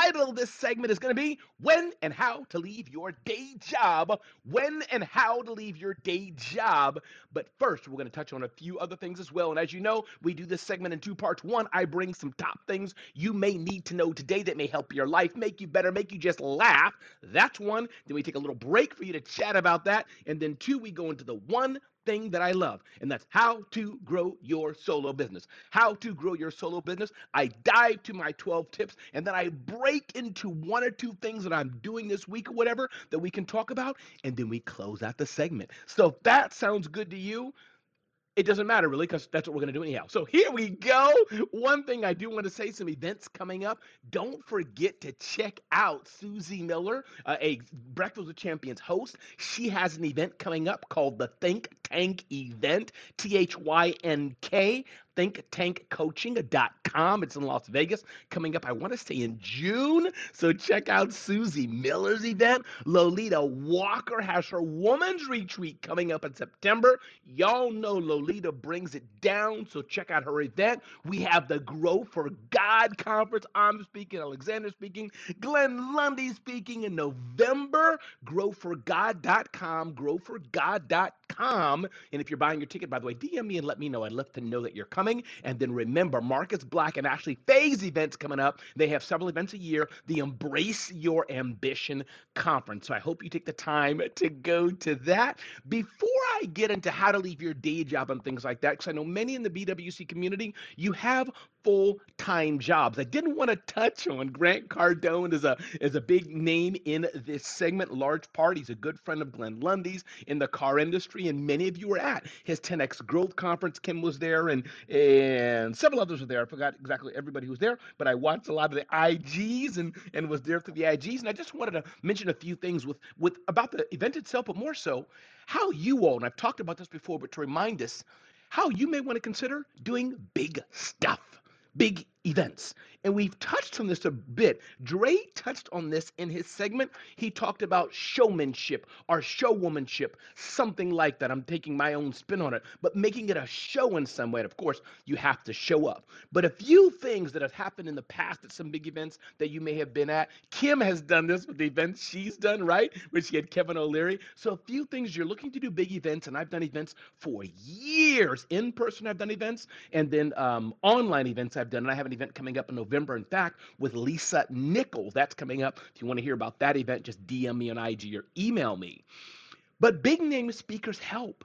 title of this segment is going to be When and How to Leave Your Day Job. When and How to Leave Your Day Job. But first, we're going to touch on a few other things as well. And as you know, we do this segment in two parts. One, I bring some top things you may need to know today that may help your life, make you better, make you just laugh. That's one. Then we take a little break for you to chat about that. And then two, we go into the one thing that I love, and that's how to grow your solo business. How to grow your solo business. I dive to my 12 tips, and then I break into one or two things that I'm doing this week or whatever that we can talk about, and then we close out the segment. So if that sounds good to you, it doesn't matter really because that's what we're going to do anyhow. So here we go. One thing I do want to say some events coming up. Don't forget to check out Susie Miller, uh, a Breakfast with Champions host. She has an event coming up called the Think Tank event, T H Y N K. thinktankcoaching.com. It's in Las Vegas coming up, I want to say in June. So check out Susie Miller's event. Lolita Walker has her woman's retreat coming up in September. Y'all know Lolita brings it down, so check out her event. We have the Grow for God conference. I'm speaking, Alexander speaking, Glenn Lundy speaking in November. Growforgod.com, growforgod.com. And if you're buying your ticket, by the way, DM me and let me know. I'd love to know that you're coming. And then remember, Marcus Black and Ashley Faye's events coming up. They have several events a year. The Embrace Your Ambition Conference. So I hope you take the time to go to that. Before I get into how to leave your day job and things like that, because I know many in the BWC community, you have full-time jobs. I didn't want to touch on Grant Cardone as a as a big name in this segment. Large part, he's a good friend of Glenn Lundy's in the car industry, and many of you were at his 10x Growth Conference. Kim was there, and and several others were there. I forgot exactly everybody who was there, but I watched a lot of the IGs and and was there through the IGs. And I just wanted to mention a few things with with about the event itself, but more so how you all. And I've talked about this before, but to remind us how you may want to consider doing big stuff big events. And we've touched on this a bit. Dre touched on this in his segment. He talked about showmanship or showwomanship, something like that. I'm taking my own spin on it, but making it a show in some way. And of course, you have to show up. But a few things that have happened in the past at some big events that you may have been at. Kim has done this with the events she's done, right? Where she had Kevin O'Leary. So a few things you're looking to do big events, and I've done events for years. In person, I've done events, and then um, online events I've done. And I have an event coming up in November, in fact, with Lisa Nichols. That's coming up. If you want to hear about that event, just DM me on IG or email me. But big name speakers help.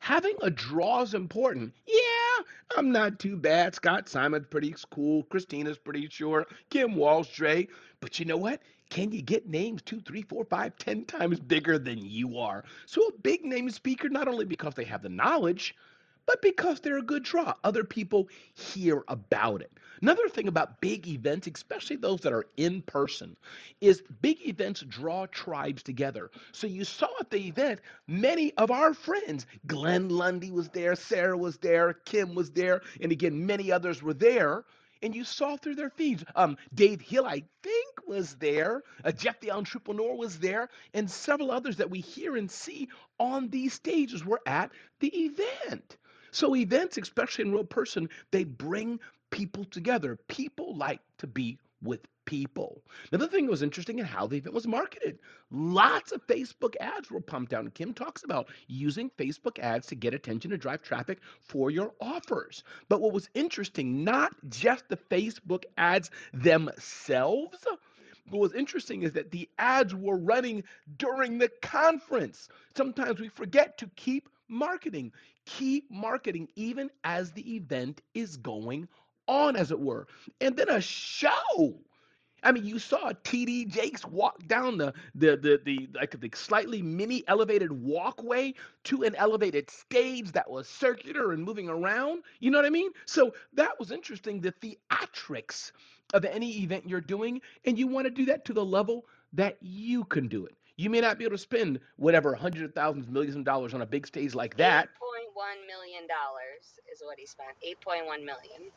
Having a draw is important. Yeah, I'm not too bad. Scott Simon's pretty cool. Christina's pretty sure. Kim Walsh, Dre. But you know what? Can you get names two, three, four, five, ten times bigger than you are? So a big name speaker, not only because they have the knowledge, but because they're a good draw. Other people hear about it. Another thing about big events, especially those that are in person, is big events draw tribes together. So you saw at the event many of our friends. Glenn Lundy was there, Sarah was there, Kim was there, and again, many others were there. And you saw through their feeds. Um, Dave Hill, I think, was there. Uh, Jeff the Entrepreneur was there, and several others that we hear and see on these stages were at the event. So events, especially in real person, they bring people together. People like to be with people. Another thing that was interesting in how the event was marketed. Lots of Facebook ads were pumped out. And Kim talks about using Facebook ads to get attention to drive traffic for your offers. But what was interesting, not just the Facebook ads themselves. What was interesting is that the ads were running during the conference. Sometimes we forget to keep marketing. Keep marketing even as the event is going on, as it were. And then a show. I mean, you saw TD Jakes walk down the the the the like the slightly mini elevated walkway to an elevated stage that was circular and moving around. You know what I mean? So that was interesting. The theatrics of any event you're doing, and you want to do that to the level that you can do it. You may not be able to spend whatever hundreds of thousands, millions of dollars on a big stage like that. $8.1 million is what he spent. 8.1 million.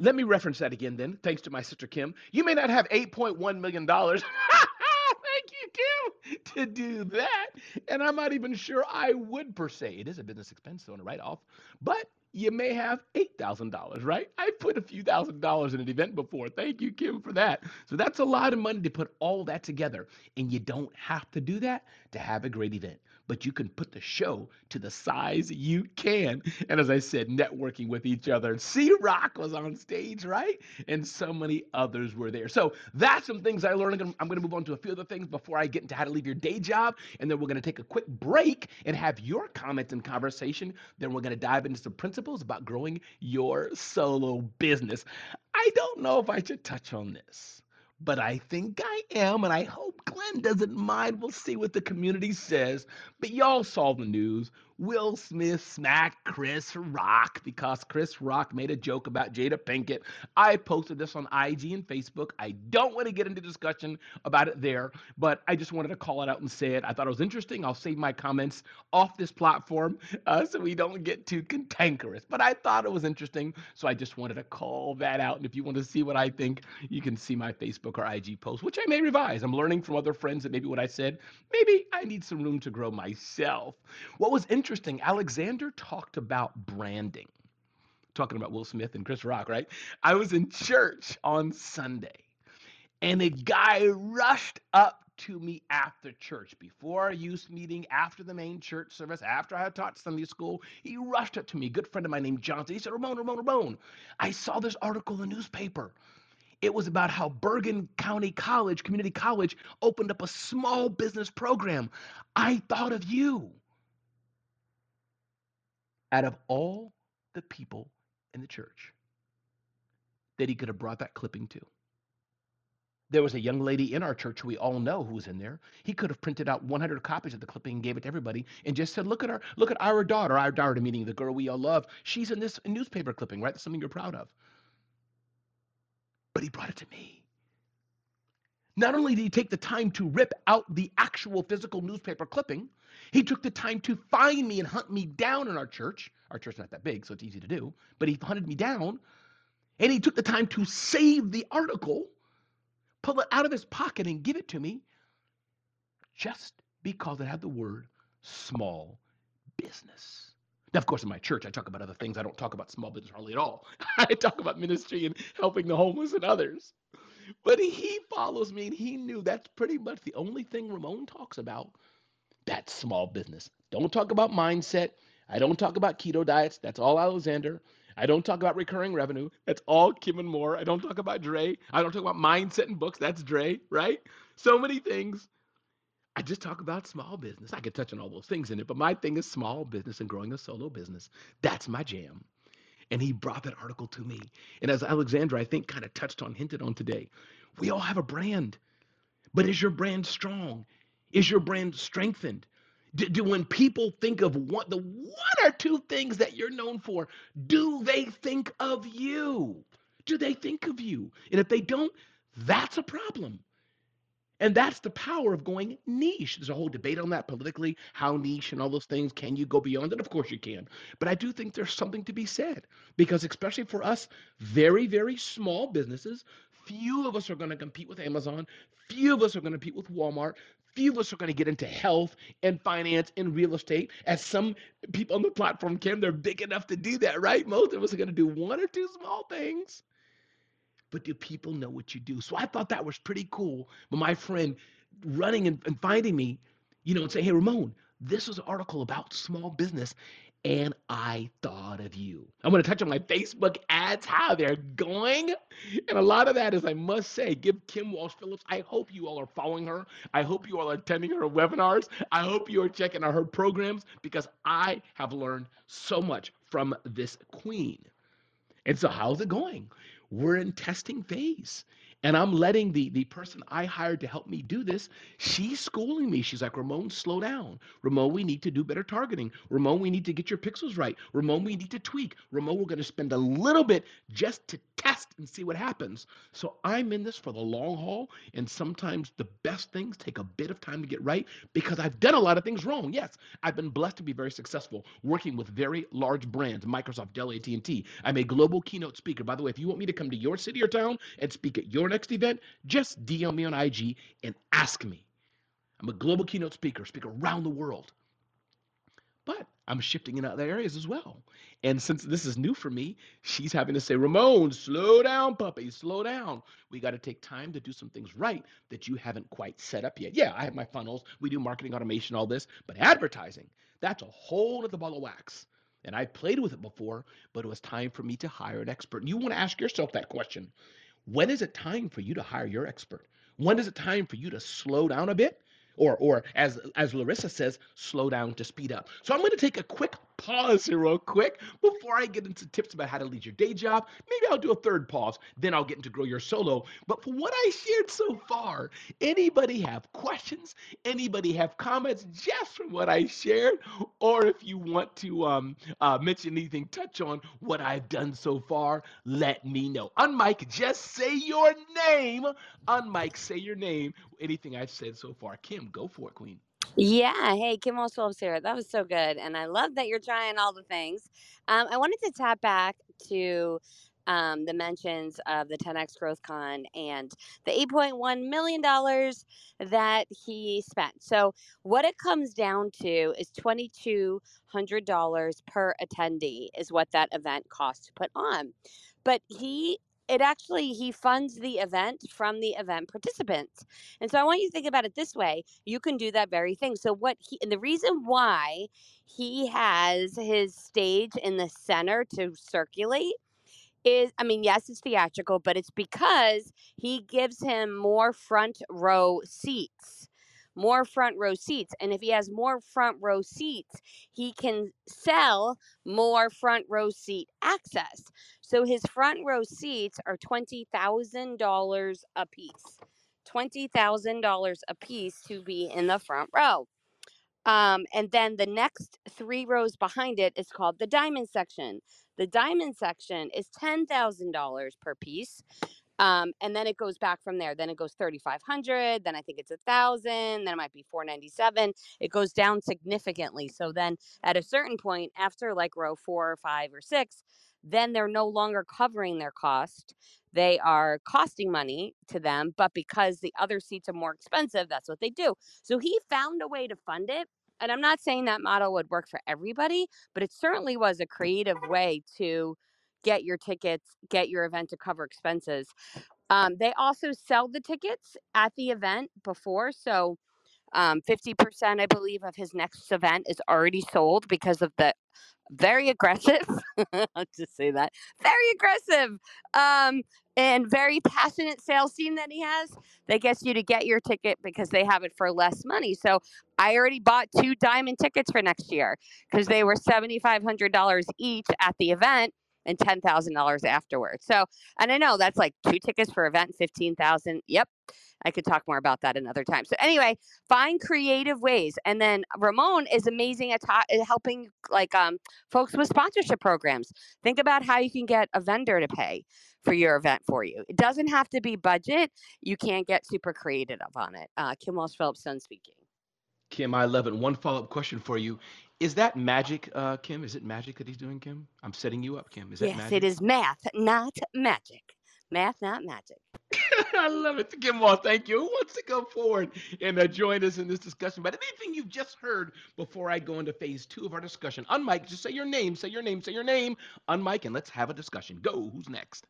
Let me reference that again then, thanks to my sister Kim. You may not have $8.1 million. Thank you, Kim, to do that. And I'm not even sure I would per se. It is a business expense so on a write off, but you may have $8,000, right? I put a few thousand dollars in an event before. Thank you, Kim, for that. So that's a lot of money to put all that together. And you don't have to do that to have a great event but you can put the show to the size you can. And as I said, networking with each other. C Rock was on stage, right? And so many others were there. So that's some things I learned. I'm going to move on to a few other things before I get into how to leave your day job. And then we're going to take a quick break and have your comments and conversation. Then we're going to dive into some principles about growing your solo business. I don't know if I should touch on this but I think I am, and I hope Glenn doesn't mind. We'll see what the community says. But y'all saw the news. Will Smith smacked Chris Rock because Chris Rock made a joke about Jada Pinkett. I posted this on IG and Facebook. I don't want to get into discussion about it there, but I just wanted to call it out and say it. I thought it was interesting. I'll save my comments off this platform uh, so we don't get too cantankerous, but I thought it was interesting. So I just wanted to call that out. And if you want to see what I think, you can see my Facebook or IG post, which I may revise. I'm learning from other friends that maybe what I said, maybe I need some room to grow myself. What was interesting interesting. Alexander talked about branding, talking about Will Smith and Chris Rock, right? I was in church on Sunday, and a guy rushed up to me after church, before our youth meeting, after the main church service, after I had taught Sunday school. He rushed up to me, a good friend of mine named Johnson. He said, Ramon, Ramon, Ramon, I saw this article in the newspaper. It was about how Bergen County College, Community College, opened up a small business program. I thought of you out of all the people in the church that he could have brought that clipping to. There was a young lady in our church we all know who was in there. He could have printed out 100 copies of the clipping and gave it to everybody and just said, "Look at our, look at our daughter, our daughter, meaning the girl we all love. She's in this newspaper clipping, right? That's something you're proud of." But he brought it to me. Not only did he take the time to rip out the actual physical newspaper clipping, he took the time to find me and hunt me down in our church. Our church's not that big, so it's easy to do, but he hunted me down. And he took the time to save the article, pull it out of his pocket, and give it to me just because it had the word small business. Now, of course, in my church, I talk about other things. I don't talk about small business hardly at all. I talk about ministry and helping the homeless and others. But he follows me, and he knew that's pretty much the only thing Ramon talks about. That's small business. Don't talk about mindset. I don't talk about keto diets. That's all Alexander. I don't talk about recurring revenue. That's all Kim and Moore. I don't talk about Dre. I don't talk about mindset and books. That's Dre, right? So many things. I just talk about small business. I could touch on all those things in it, but my thing is small business and growing a solo business. That's my jam. And he brought that article to me. And as Alexandra, I think, kind of touched on, hinted on today, we all have a brand. But is your brand strong? Is your brand strengthened? Do, do, when people think of what the one or two things that you're known for, do they think of you? Do they think of you? And if they don't, that's a problem. And that's the power of going niche. There's a whole debate on that politically, how niche and all those things. Can you go beyond it? Of course you can. But I do think there's something to be said because, especially for us, very, very small businesses, few of us are going to compete with Amazon. Few of us are going to compete with Walmart. Few of us are going to get into health and finance and real estate. As some people on the platform can, they're big enough to do that, right? Most of us are going to do one or two small things but do people know what you do? So I thought that was pretty cool. But my friend running and, and finding me, you know, and saying, hey, Ramon, this was an article about small business and I thought of you. I'm going to touch on my Facebook ads, how they're going. And a lot of that is, I must say, give Kim Walsh Phillips. I hope you all are following her. I hope you all are attending her webinars. I hope you are checking out her programs because I have learned so much from this queen. And so, how's it going? we're in testing phase and I'm letting the the person I hired to help me do this, she's schooling me. She's like, Ramon, slow down. Ramon, we need to do better targeting. Ramon, we need to get your pixels right. Ramon, we need to tweak. Ramon, we're going to spend a little bit just to test and see what happens. So I'm in this for the long haul, and sometimes the best things take a bit of time to get right because I've done a lot of things wrong. Yes, I've been blessed to be very successful working with very large brands, Microsoft, Dell, AT&T. I'm a global keynote speaker. By the way, if you want me to come to your city or town and speak at your next event, just DM me on IG and ask me. I'm a global keynote speaker, speak around the world. But I'm shifting in other areas as well. And since this is new for me, she's having to say, Ramon, slow down, puppy, slow down. We got to take time to do some things right that you haven't quite set up yet. Yeah, I have my funnels. We do marketing automation, all this, but advertising, that's a whole other ball of wax. And I played with it before, but it was time for me to hire an expert. And you want to ask yourself that question. When is it time for you to hire your expert? When is it time for you to slow down a bit? Or, or as, as Larissa says, slow down to speed up. So I'm going to take a quick pause here real quick before I get into tips about how to lead your day job. Maybe I'll do a third pause, then I'll get into grow your solo. But for what I shared so far, anybody have questions? Anybody have comments just from what I shared? Or if you want to um, uh, mention anything, touch on what I've done so far, let me know. Unmic, just say your name. Unmic, say your name. Anything I've said so far. Kim, go for it, Queen. Yeah. Hey, Kim Phillips here. That was so good. And I love that you're trying all the things. Um, I wanted to tap back to um, the mentions of the 10X Growth Con and the $8.1 million that he spent. So, what it comes down to is $2,200 per attendee, is what that event costs to put on. But he it actually he funds the event from the event participants. And so i want you to think about it this way you can do that very thing. So what he and the reason why he has his stage in the center to circulate is i mean yes it's theatrical but it's because he gives him more front row seats more front row seats and if he has more front row seats he can sell more front row seat access so his front row seats are $20,000 a piece. $20,000 a piece to be in the front row. Um, and then the next three rows behind it is called the diamond section. The diamond section is $10,000 per piece. Um, and then it goes back from there. Then it goes 3,500. Then I think it's a thousand. Then it might be 497. It goes down significantly. So then at a certain point, after like row four or five or six, then they're no longer covering their cost. They are costing money to them, but because the other seats are more expensive, that's what they do. So he found a way to fund it. And I'm not saying that model would work for everybody, but it certainly was a creative way to get your tickets, get your event to cover expenses. Um, they also sell the tickets at the event before. So um, 50%, I believe, of his next event is already sold because of the very aggressive. I'll just say that very aggressive um, and very passionate sales team that he has They gets you to get your ticket because they have it for less money. So I already bought two diamond tickets for next year because they were $7,500 each at the event and ten thousand dollars afterwards. So, and I know that's like two tickets for event, fifteen thousand. Yep, I could talk more about that another time. So anyway, find creative ways. And then Ramon is amazing at ta- helping like um, folks with sponsorship programs. Think about how you can get a vendor to pay for your event for you. It doesn't have to be budget. You can't get super creative on it. Uh, Kim Walsh Phillips, son speaking. Kim, I love it. One follow up question for you. Is that magic, uh, Kim? Is it magic that he's doing, Kim? I'm setting you up, Kim. Is that yes, magic? it is math, not magic. Math, not magic. I love it. Kim Wall, thank you. Who wants to go forward and uh, join us in this discussion? But anything you've just heard before I go into phase two of our discussion, unmic, just say your name, say your name, say your name, unmic, and let's have a discussion. Go. Who's next?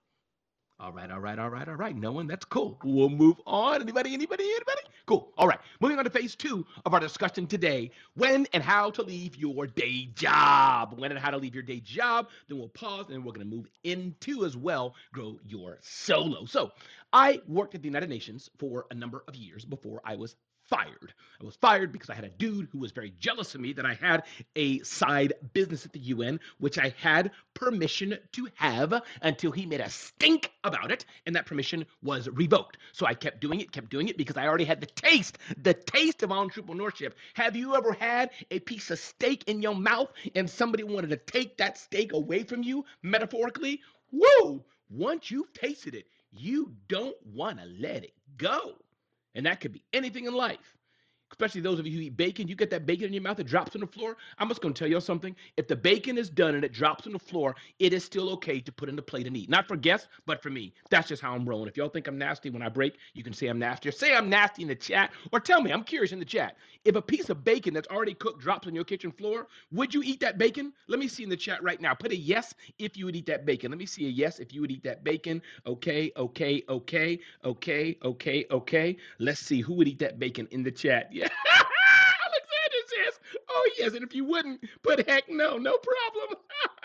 All right, all right, all right, all right. No one, that's cool. We'll move on. Anybody, anybody, anybody? Cool. All right, moving on to phase two of our discussion today when and how to leave your day job. When and how to leave your day job. Then we'll pause and we're going to move into as well grow your solo. So, I worked at the United Nations for a number of years before I was fired. I was fired because I had a dude who was very jealous of me that I had a side business at the UN, which I had permission to have until he made a stink about it, and that permission was revoked. So I kept doing it, kept doing it because I already had the taste, the taste of entrepreneurship. Have you ever had a piece of steak in your mouth and somebody wanted to take that steak away from you, metaphorically? Whoa! Once you've tasted it, you don't want to let it go. And that could be anything in life especially those of you who eat bacon, you get that bacon in your mouth, it drops on the floor. I'm just going to tell y'all something. If the bacon is done and it drops on the floor, it is still okay to put in the plate and eat. Not for guests, but for me. That's just how I'm rolling. If y'all think I'm nasty when I break, you can say I'm nasty or say I'm nasty in the chat or tell me. I'm curious in the chat. If a piece of bacon that's already cooked drops on your kitchen floor, would you eat that bacon? Let me see in the chat right now. Put a yes if you would eat that bacon. Let me see a yes if you would eat that bacon. Okay, okay, okay, okay, okay, okay. Let's see who would eat that bacon in the chat. Yeah. Alexander says, oh, yes. And if you wouldn't, put heck no, no problem.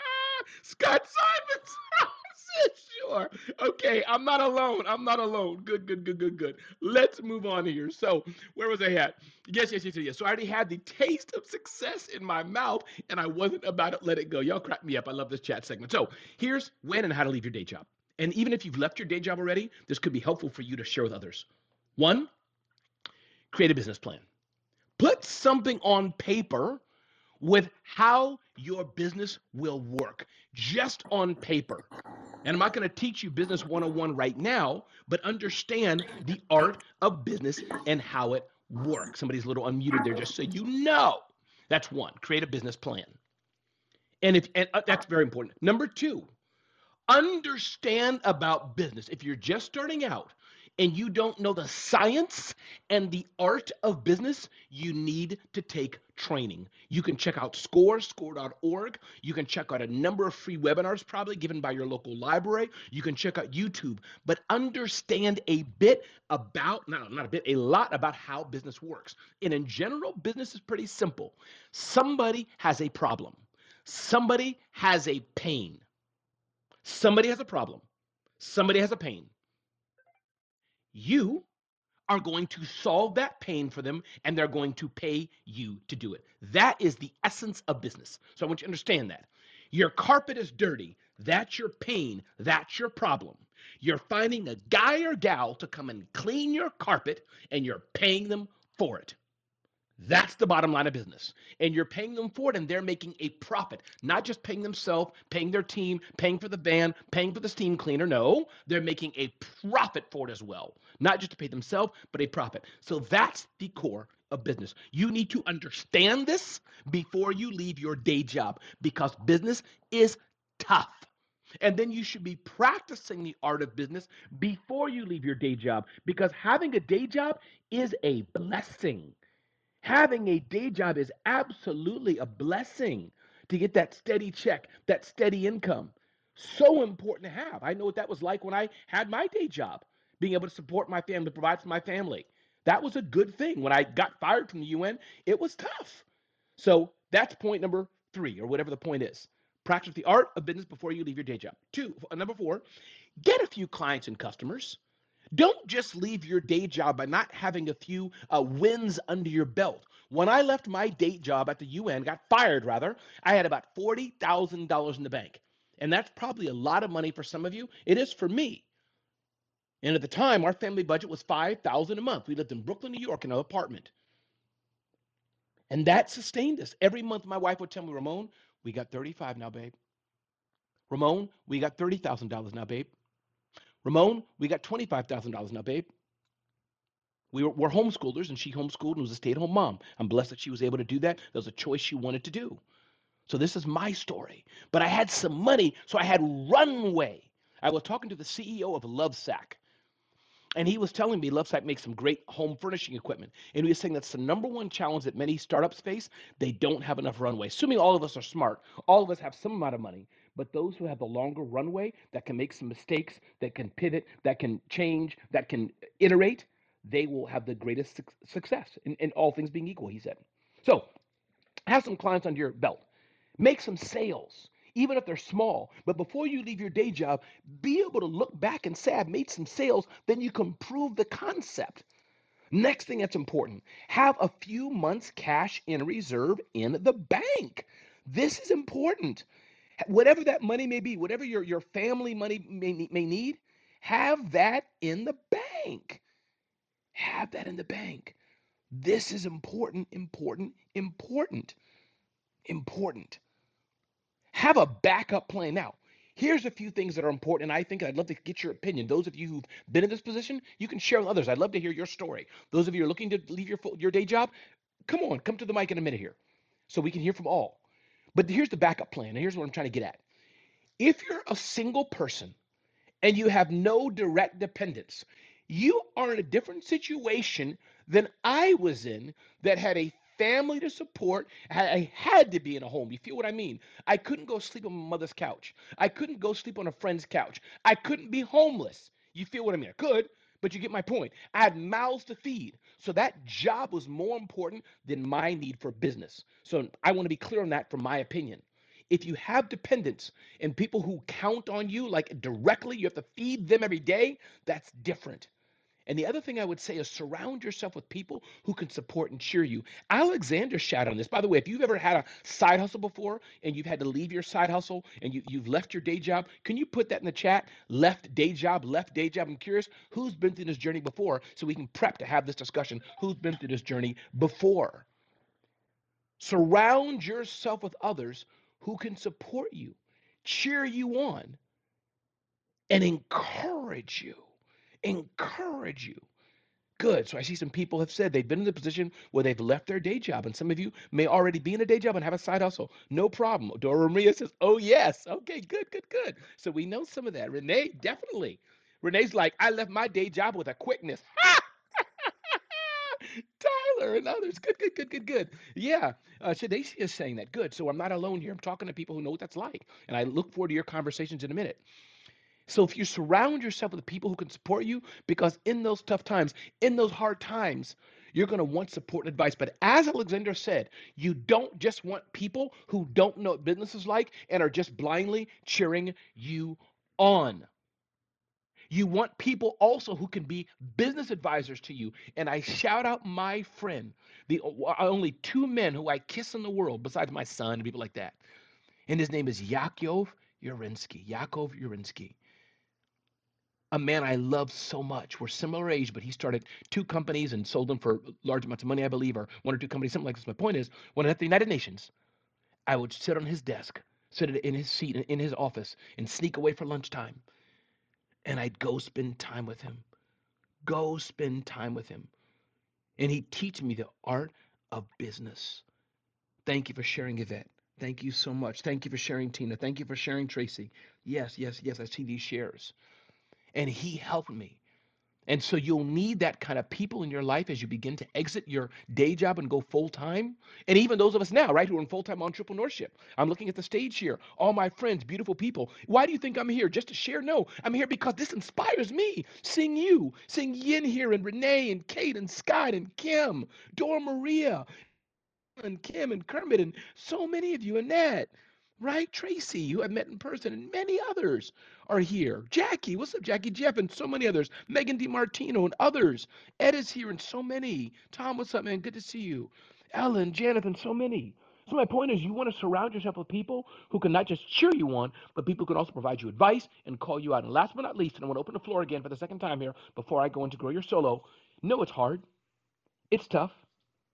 Scott Simons said, sure. Okay, I'm not alone. I'm not alone. Good, good, good, good, good. Let's move on here. So, where was I at? Yes, yes, yes, yes. So I already had the taste of success in my mouth, and I wasn't about to let it go. Y'all crack me up. I love this chat segment. So, here's when and how to leave your day job. And even if you've left your day job already, this could be helpful for you to share with others. One, create a business plan. Put something on paper with how your business will work, just on paper. And I'm not going to teach you Business 101 right now, but understand the art of business and how it works. Somebody's a little unmuted there, just so you know. That's one, create a business plan. And if and uh, that's very important. Number two, understand about business. If you're just starting out, and you don't know the science and the art of business, you need to take training. You can check out SCORE, score.org. You can check out a number of free webinars, probably given by your local library. You can check out YouTube, but understand a bit about, no, not a bit, a lot about how business works. And in general, business is pretty simple. Somebody has a problem, somebody has a pain, somebody has a problem, somebody has a pain you are going to solve that pain for them and they're going to pay you to do it. That is the essence of business. So I want you to understand that. Your carpet is dirty. That's your pain. That's your problem. You're finding a guy or gal to come and clean your carpet and you're paying them for it. That's the bottom line of business. And you're paying them for it, and they're making a profit, not just paying themselves, paying their team, paying for the van, paying for the steam cleaner. No, they're making a profit for it as well, not just to pay themselves, but a profit. So that's the core of business. You need to understand this before you leave your day job because business is tough. And then you should be practicing the art of business before you leave your day job because having a day job is a blessing. Having a day job is absolutely a blessing to get that steady check, that steady income. So important to have. I know what that was like when I had my day job, being able to support my family, provide for my family. That was a good thing. When I got fired from the UN, it was tough. So that's point number three, or whatever the point is. Practice the art of business before you leave your day job. Two, number four, get a few clients and customers. Don't just leave your day job by not having a few uh, wins under your belt. When I left my day job at the UN, got fired rather, I had about $40,000 in the bank. And that's probably a lot of money for some of you. It is for me. And at the time, our family budget was 5000 a month. We lived in Brooklyn, New York in an apartment. And that sustained us. Every month my wife would tell me, Ramon, we got 35 now, babe. Ramon, we got $30,000 now, babe. Ramon, we got $25,000 now, babe. We were, we're homeschoolers, and she homeschooled and was a stay at home mom. I'm blessed that she was able to do that. That was a choice she wanted to do. So this is my story. But I had some money, so I had runway. I was talking to the CEO of Lovesac, and he was telling me Lovesac makes some great home furnishing equipment. And he was saying that's the number one challenge that many startups face. They don't have enough runway. Assuming all of us are smart, all of us have some amount of money. But those who have the longer runway that can make some mistakes, that can pivot, that can change, that can iterate, they will have the greatest su- success in, in all things being equal, he said. So have some clients under your belt, make some sales. Even if they're small, but before you leave your day job, be able to look back and say, I've made some sales, then you can prove the concept. Next thing that's important have a few months cash in reserve in the bank. This is important whatever that money may be, whatever your, your family money may, may need, have that in the bank. Have that in the bank. This is important, important, important, important. Have a backup plan. Now, here's a few things that are important, and I think I'd love to get your opinion. Those of you who've been in this position, you can share with others. I'd love to hear your story. Those of you who are looking to leave your, your day job, come on, come to the mic in a minute here so we can hear from all. But here's the backup plan. And here's what I'm trying to get at. If you're a single person and you have no direct dependents, you are in a different situation than I was in that had a family to support. I had to be in a home. You feel what I mean? I couldn't go sleep on my mother's couch. I couldn't go sleep on a friend's couch. I couldn't be homeless. You feel what I mean? I could, but you get my point. I had mouths to feed. So that job was more important than my need for business. So I want to be clear on that from my opinion. If you have dependents and people who count on you like directly, you have to feed them every day, that's different. And the other thing I would say is surround yourself with people who can support and cheer you. Alexander shat on this. By the way, if you've ever had a side hustle before and you've had to leave your side hustle and you, you've left your day job, can you put that in the chat? Left day job, left day job. I'm curious who's been through this journey before so we can prep to have this discussion. Who's been through this journey before? Surround yourself with others who can support you, cheer you on, and encourage you. Encourage you. Good. So I see some people have said they've been in the position where they've left their day job, and some of you may already be in a day job and have a side hustle. No problem. Dora Maria says, "Oh yes, okay, good, good, good." So we know some of that. Renee, definitely. Renee's like, "I left my day job with a quickness." Tyler and others. Good, good, good, good, good. Yeah. Uh, Shadacia is saying that. Good. So I'm not alone here. I'm talking to people who know what that's like. And I look forward to your conversations in a minute. So if you surround yourself with people who can support you, because in those tough times, in those hard times, you're going to want support and advice. But as Alexander said, you don't just want people who don't know what business is like and are just blindly cheering you on. You want people also who can be business advisors to you. And I shout out my friend, the only two men who I kiss in the world besides my son and people like that. And his name is Yakov Urinsky. Yakov Urinsky a man I love so much. We're similar age, but he started two companies and sold them for large amounts of money, I believe, or one or two companies, something like this. My point is, when at the United Nations, I would sit on his desk, sit in his seat in his office, and sneak away for lunchtime. And I'd go spend time with him. Go spend time with him. And he'd teach me the art of business. Thank you for sharing, Yvette. Thank you so much. Thank you for sharing, Tina. Thank you for sharing, Tracy. Yes, yes, yes, I see these shares and he helped me. And so you'll need that kind of people in your life as you begin to exit your day job and go full time. And even those of us now, right, who are in full time entrepreneurship. I'm looking at the stage here, all my friends, beautiful people. Why do you think I'm here? Just to share? No, I'm here because this inspires me. Seeing you, seeing Yin here, and Renee, and Kate, and Scott, and Kim, Dora Maria, and Kim, and Kermit, and so many of you, Annette right? Tracy, who I've met in person, and many others are here. Jackie, what's up, Jackie Jeff, and so many others. Megan DiMartino and others. Ed is here, and so many. Tom, what's up, man? Good to see you. Ellen, Janet, and so many. So my point is, you want to surround yourself with people who can not just cheer you on, but people who can also provide you advice and call you out. And last but not least, and I want to open the floor again for the second time here before I go into grow your solo. No, it's hard. It's tough.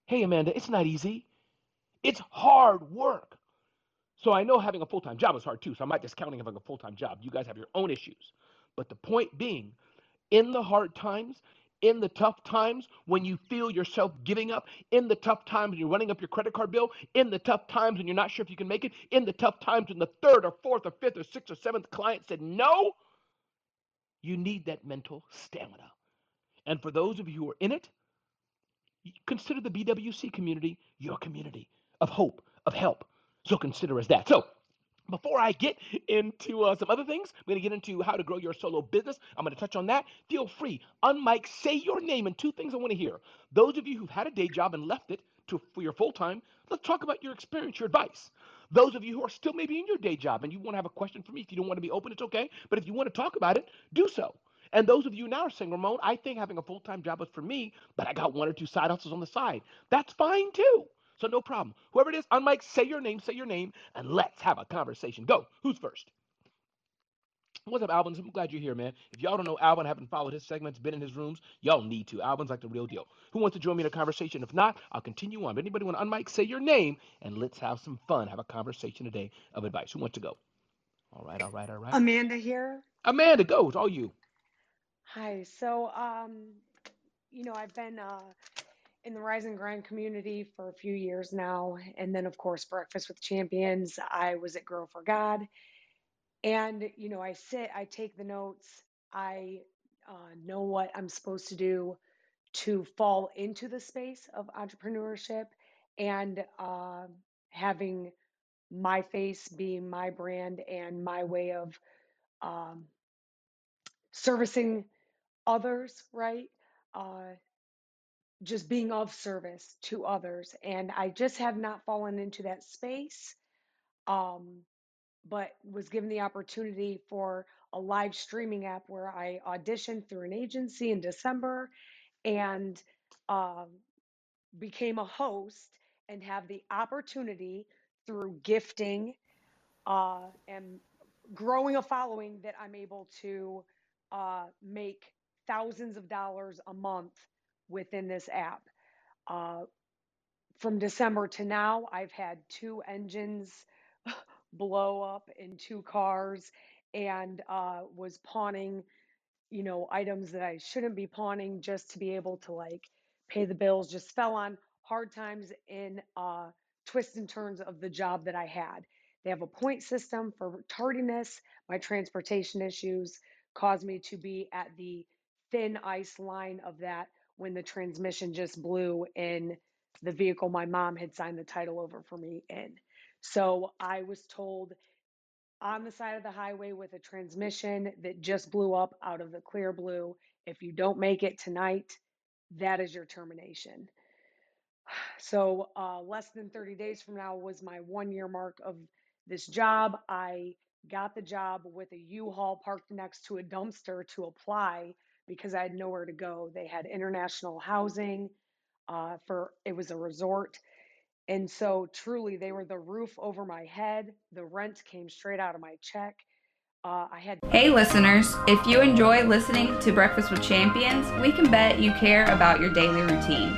Hey, Amanda, it's not easy. It's hard work. So I know having a full time job is hard too. So I'm not discounting having a full time job. You guys have your own issues. But the point being, in the hard times, in the tough times when you feel yourself giving up, in the tough times when you're running up your credit card bill, in the tough times when you're not sure if you can make it, in the tough times when the third or fourth or fifth or sixth or seventh client said no, you need that mental stamina. And for those of you who are in it, consider the BWC community your community of hope, of help, so consider as that. So before I get into uh, some other things, I'm going to get into how to grow your solo business. I'm going to touch on that. Feel free, unmic, say your name, and two things I want to hear. Those of you who've had a day job and left it to for your full time, let's talk about your experience, your advice. Those of you who are still maybe in your day job and you want to have a question for me, if you don't want to be open, it's okay. But if you want to talk about it, do so. And those of you now are saying, Ramon, I think having a full time job is for me, but I got one or two side hustles on the side. That's fine too. So no problem. Whoever it is, on mic, say your name, say your name, and let's have a conversation. Go. Who's first? What's up, Alvin? I'm glad you're here, man. If y'all don't know Alvin, haven't followed his segments, been in his rooms, y'all need to. Alvin's like the real deal. Who wants to join me in a conversation? If not, I'll continue on. But anybody want to unmic, say your name, and let's have some fun. Have a conversation today of advice. Who wants to go? All right, all right, all right. Amanda here. Amanda, go. It's all you. Hi. So, um, you know, I've been uh, in the Rise and Grind community for a few years now. And then, of course, Breakfast with Champions. I was at Grow for God. And, you know, I sit, I take the notes, I uh, know what I'm supposed to do to fall into the space of entrepreneurship and uh, having my face be my brand and my way of um, servicing others, right? Uh, just being of service to others. And I just have not fallen into that space. um, but was given the opportunity for a live streaming app where I auditioned through an agency in December and um, became a host and have the opportunity through gifting uh, and growing a following that I'm able to uh, make thousands of dollars a month within this app. Uh, from December to now, I've had two engines blow up in two cars and uh, was pawning, you know, items that I shouldn't be pawning just to be able to like pay the bills. Just fell on hard times in uh, twists and turns of the job that I had. They have a point system for tardiness. My transportation issues caused me to be at the thin ice line of that when the transmission just blew in the vehicle my mom had signed the title over for me in. So I was told on the side of the highway with a transmission that just blew up out of the clear blue if you don't make it tonight, that is your termination. So, uh, less than 30 days from now was my one year mark of this job. I got the job with a U-Haul parked next to a dumpster to apply because I had nowhere to go. They had international housing uh, for it was a resort. And so truly they were the roof over my head. The rent came straight out of my check. Uh, I had Hey listeners, if you enjoy listening to Breakfast with Champions, we can bet you care about your daily routine.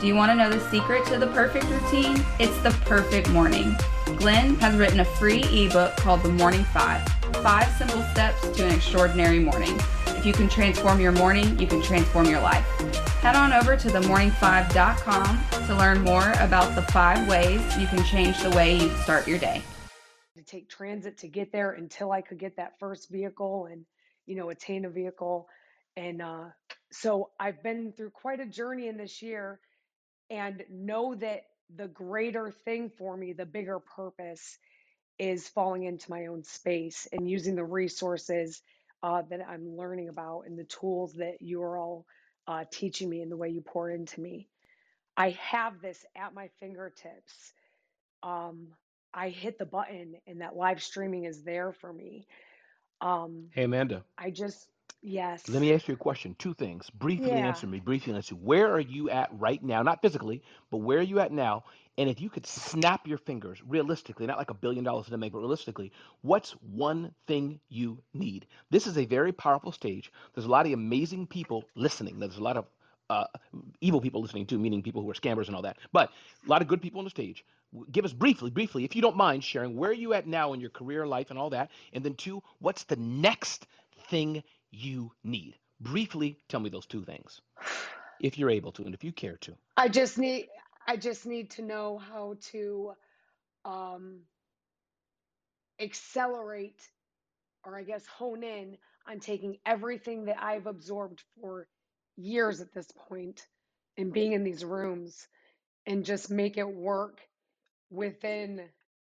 Do you want to know the secret to the perfect routine? It's the perfect morning. Glenn has written a free ebook called The Morning Five Five Simple Steps to an Extraordinary Morning. You can transform your morning, you can transform your life. Head on over to themorning5.com to learn more about the five ways you can change the way you start your day. to take transit to get there until I could get that first vehicle and, you know, attain a vehicle. And uh, so I've been through quite a journey in this year and know that the greater thing for me, the bigger purpose is falling into my own space and using the resources uh, that I'm learning about and the tools that you are all uh, teaching me and the way you pour into me. I have this at my fingertips. Um, I hit the button and that live streaming is there for me. Um, Hey, Amanda, I just, yes. let me ask you a question. Two things. Briefly Yeah. answer me. Briefly answer. Where are you at right now? Not physically, but where are you at now? And if you could snap your fingers realistically, not like a billion dollars to make, but realistically, what's one thing you need? This is a very powerful stage. There's a lot of amazing people listening. There's a lot of uh, evil people listening too, meaning people who are scammers and all that. But a lot of good people on the stage. W- Give us briefly, briefly, if you don't mind sharing where are you at now in your career, life, and all that. And then two, what's the next thing you need? Briefly, tell me those two things, if you're able to, and if you care to. I just need I just need to know how to um accelerate or I guess hone in on taking everything that I've absorbed for years at this point and being in these rooms and just make it work within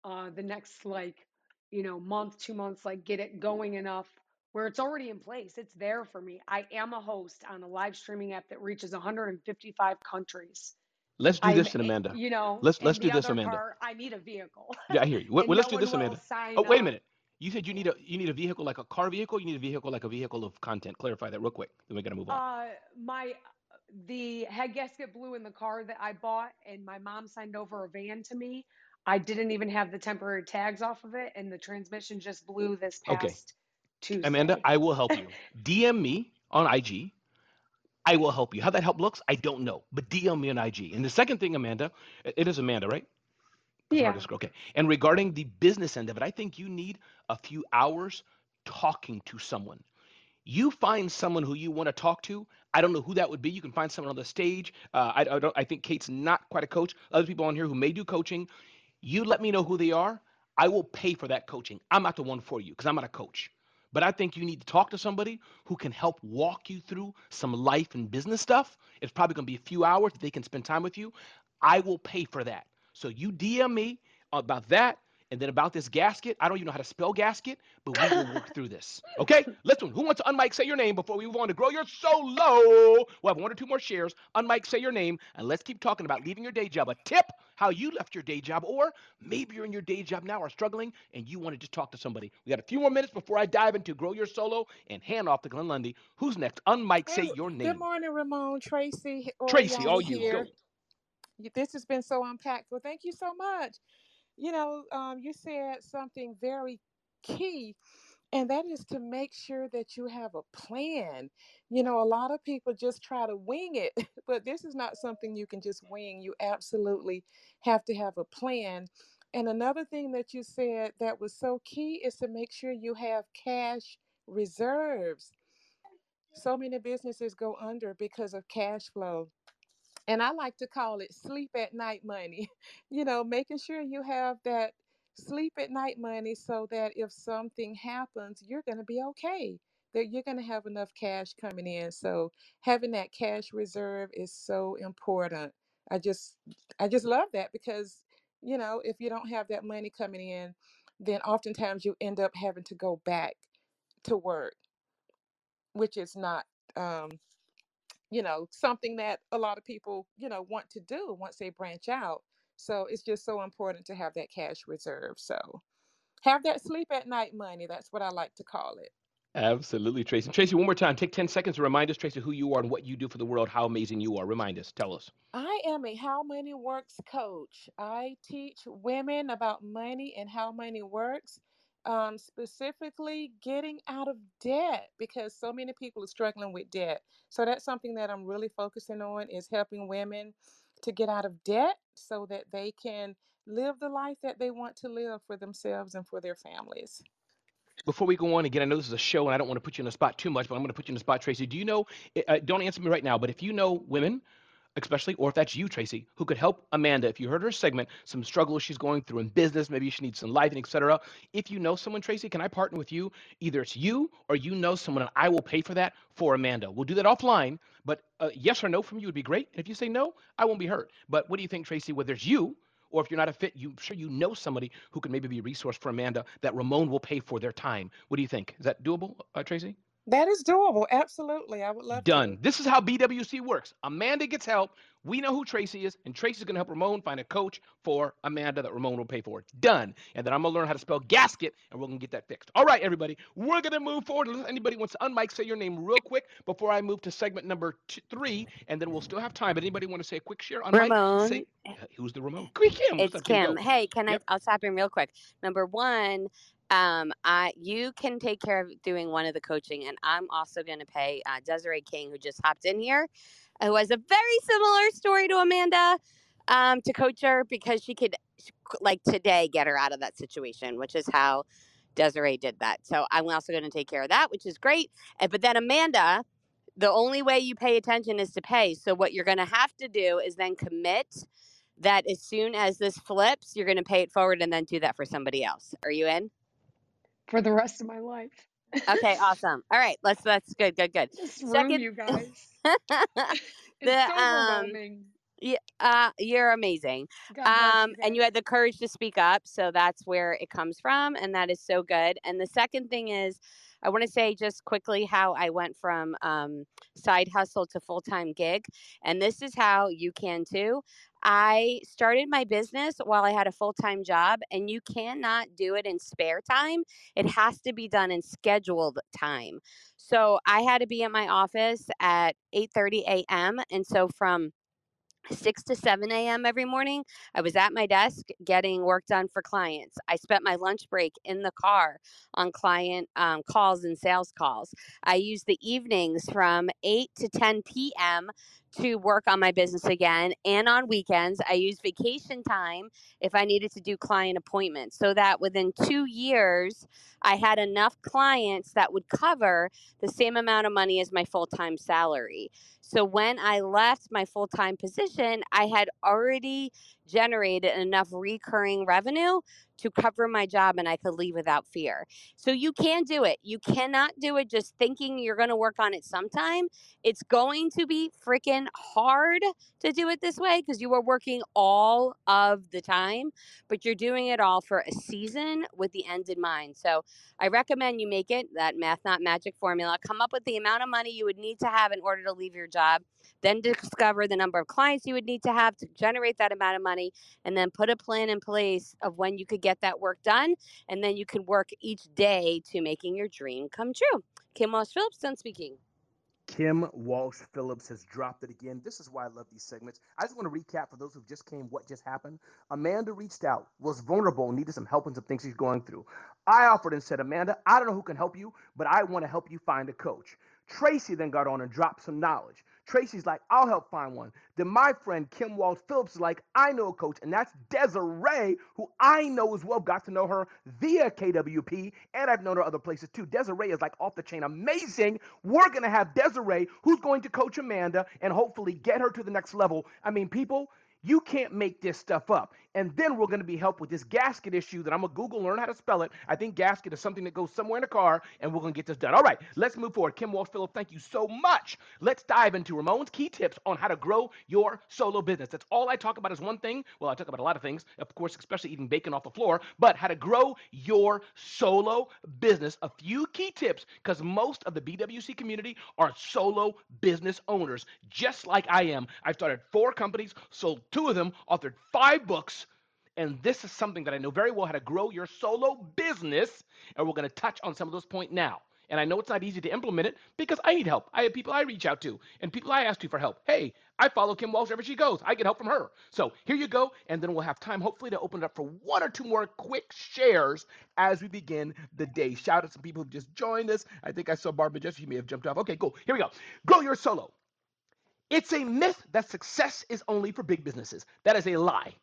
uh the next like you know month two months like get it going enough where it's already in place it's there for me i am a host on a live streaming app that reaches 155 countries Let's do I'm, this, and Amanda. you know, Let's let's do this, Amanda. part, I need a vehicle. Yeah, I hear you. Well, well, no let's do this, Amanda. Oh, wait a minute. You said you need a you need a vehicle like a car vehicle. You need a vehicle like a vehicle of content. Clarify that real quick. Then we gotta move on. Uh, my the head gasket blew in the car that I bought, and my mom signed over a van to me. I didn't even have the temporary tags off of it, and the transmission just blew this past Okay. Tuesday. Amanda, I will help you. DM me on IG. I will help you. How that help looks, I don't know, but DM me on IG. And the second thing, Amanda, it it is Amanda, right? Yeah, Okay. And regarding the business end of it, I think you need a few hours talking to someone. You find someone who you want to talk to. I don't know who that would be. You can find someone on the stage. Uh, I, I don't. I think Kate's not quite a coach. Other people on here who may do coaching. You let me know who they are. I will pay for that coaching. I'm not the one for you because I'm not a coach. But I think you need to talk to somebody who can help walk you through some life and business stuff. It's probably going to be a few hours that they can spend time with you. I will pay for that. So you DM me about that, And then about this gasket, I don't even know how to spell gasket, but we will work through this. Okay? Listen, who wants to unmic say your name before we move on to grow your solo? We'll have one or two more shares. Unmic say your name, and let's keep talking about leaving your day job. A tip how you left your day job, or maybe you're in your day job now or struggling and you want to just talk to somebody. We got a few more minutes before I dive into grow your solo and hand off to Glenn Lundy. Who's next? Unmic say your name. Good morning, Ramon, Tracy, Tracy, all you. This has been so impactful. Thank you so much. You know, um, you said something very key, and that is to make sure that you have a plan. You know, a lot of people just try to wing it, but this is not something you can just wing. You absolutely have to have a plan. And another thing that you said that was so key is to make sure you have cash reserves. So many businesses go under because of cash flow and I like to call it sleep at night money. You know, making sure you have that sleep at night money so that if something happens, you're going to be okay. That you're going to have enough cash coming in. So having that cash reserve is so important. I just I just love that because, you know, if you don't have that money coming in, then oftentimes you end up having to go back to work, which is not um you know, something that a lot of people, you know, want to do once they branch out. So it's just so important to have that cash reserve. So have that sleep at night money. That's what I like to call it. Absolutely, Tracy. Tracy, one more time. Take 10 seconds to remind us, Tracy, who you are and what you do for the world, how amazing you are. Remind us. Tell us. I am a how money works coach. I teach women about money and how money works, um, specifically getting out of debt because so many people are struggling with debt. So that's something that I'm really focusing on is helping women to get out of debt so that they can live the life that they want to live for themselves and for their families. Before we go on again, I know this is a show and I don't want to put you in a spot too much, but I'm going to put you in a spot, Tracy. Do you know, uh, don't answer me right now, but if you know women, especially, or if that's you, Tracy, who could help Amanda, if you heard her segment, some struggles she's going through in business, maybe she needs some and etc. If you know someone, Tracy, can I partner with you? Either it's you or you know someone and I will pay for that for Amanda. We'll do that offline, but uh, yes or no from you would be great. And if you say no, I won't be hurt. But what do you think, Tracy, whether it's you or if you're not a fit, you sure you know somebody who could maybe be a resource for Amanda that Ramon will pay for their time. What do you think? Is that doable, uh, Tracy? That is doable. Absolutely. I would love Done. to. This is how BWC works. Amanda gets help. We know who Tracy is, and Tracy's going to help Ramon find a coach for Amanda that Ramon will pay for. Done. And then I'm going to learn how to spell gasket, and we're going to get that fixed. All right, everybody. We're going to move forward. Unless anybody wants to unmic, say your name real quick before I move to segment number two, three, and then we'll still have time. But anybody want to say a quick share on Ramon. Say, uh, who's the Ramon? Quick, Kim. It's Kim? Kim. Hey, can Yep. I? I'll tap in real quick. Number one, um, I you can take care of doing one of the coaching, and I'm also going to pay uh, Desiree King, who just hopped in here, who has a very similar story to Amanda, um, to coach her because she could, like today, get her out of that situation, which is how Desiree did that. So I'm also going to take care of that, which is great. And, but then Amanda, the only way you pay attention is to pay. So what you're going to have to do is then commit that as soon as this flips, you're going to pay it forward and then do that for somebody else. Are you in? For the rest of my life. Okay, awesome. All right, let's that's good, good, good. This room, Second- you guys. It's The, so um, yeah, uh, you're amazing. Um, you and you had the courage to speak up, so that's where it comes from, and that is so good. And the second thing is, I want to say just quickly how I went from um, side hustle to full time gig, and this is how you can too. I started my business while I had a full time job, and you cannot do it in spare time. It has to be done in scheduled time. So I had to be at my office at 8:30 a.m. and so from 6 to 7 a.m. every morning, I was at my desk getting work done for clients. I spent my lunch break in the car on client um, calls and sales calls. I used the evenings from 8 to 10 p.m. to work on my business again. And on weekends, I used vacation time if I needed to do client appointments so that within two years, I had enough clients that would cover the same amount of money as my full time salary. So when I left my full time position, I had already generated enough recurring revenue to cover my job and I could leave without fear. So you can do it. You cannot do it just thinking you're going to work on it sometime. It's going to be freaking hard to do it this way because you are working all of the time, but you're doing it all for a season with the end in mind. So I recommend you make it that math not magic formula. Come up with the amount of money you would need to have in order to leave your job, then discover the number of clients you would need to have to generate that amount of money, and then put a plan in place of when you could get that work done. And then you can work each day to making your dream come true. Kim Walsh Phillips, done speaking. Kim Walsh Phillips has dropped it again. This is why I love these segments. I just want to recap for those who just came what just happened. Amanda reached out, was vulnerable, needed some help and some things she's going through. I offered and said, Amanda, I don't know who can help you, but I want to help you find a coach. Tracy then got on and dropped some knowledge. Tracy's like, I'll help find one. Then my friend Kim Walsh Phillips is like, I know a coach, and that's Desiree, who I know as well. Got to know her via KWP, and I've known her other places too. Desiree is like off the chain amazing. We're gonna have Desiree, who's going to coach Amanda and hopefully get her to the next level. I mean, people, you can't make this stuff up. And then we're going to be helped with this gasket issue that I'm going to Google, learn how to spell it. I think gasket is something that goes somewhere in a car, and we're going to get this done. All right, let's move forward. Kim Walsh Phillip, thank you so much. Let's dive into Ramon's key tips on how to grow your solo business. That's all I talk about is one thing. Well, I talk about a lot of things, of course, especially eating bacon off the floor, but how to grow your solo business. A few key tips because most of the BWC community are solo business owners, just like I am. I've started four companies, sold two of them, authored five books and this is something that I know very well how to grow your solo business. And we're going to touch on some of those points now. And I know it's not easy to implement it because I need help. I have people I reach out to and people I ask to for help. Hey, I follow Kim Walsh wherever she goes. I get help from her. So here you go. And then we'll have time, hopefully, to open it up for one or two more quick shares as we begin the day. Shout out to some people who just joined us. I think I saw Barbara Jesse. She may have jumped off. Okay, cool. Here we go. Grow your solo. It's a myth that success is only for big businesses. That is a lie.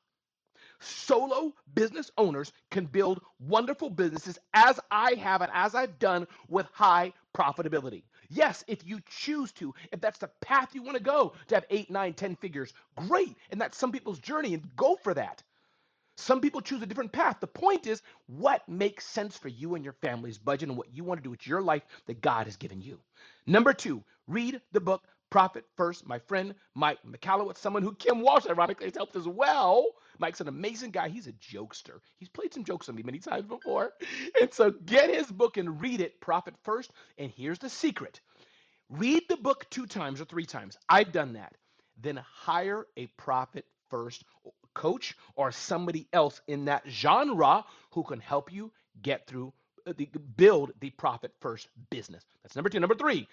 Solo business owners can build wonderful businesses as I have and as I've done with high profitability. Yes, if you choose to, if that's the path you want to go to have eight, nine, ten figures, great. And that's some people's journey and go for that. Some people choose a different path. The point is what makes sense for you and your family's budget and what you want to do with your life that God has given you. Number two, read the book Profit First. My friend Mike Michalowicz, someone who Kim Walsh ironically has helped as well. Mike's an amazing guy. He's a jokester. He's played some jokes on me many times before. And so get his book and read it, Profit First. And here's the secret read the book two times or three times. I've done that. Then hire a Profit First coach or somebody else in that genre who can help you get through uh, the build the profit first business. That's number two. Number three,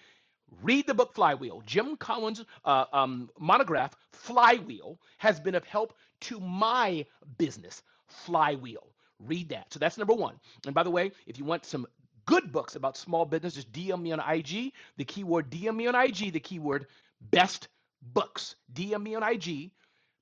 Read the book Flywheel. Jim Collins' uh, um, monograph, Flywheel, has been of help to my business, Flywheel. Read that. So that's number one. And by the way, if you want some good books about small business, just DM me on IG. The keyword DM me on IG, the keyword best books. DM me on IG,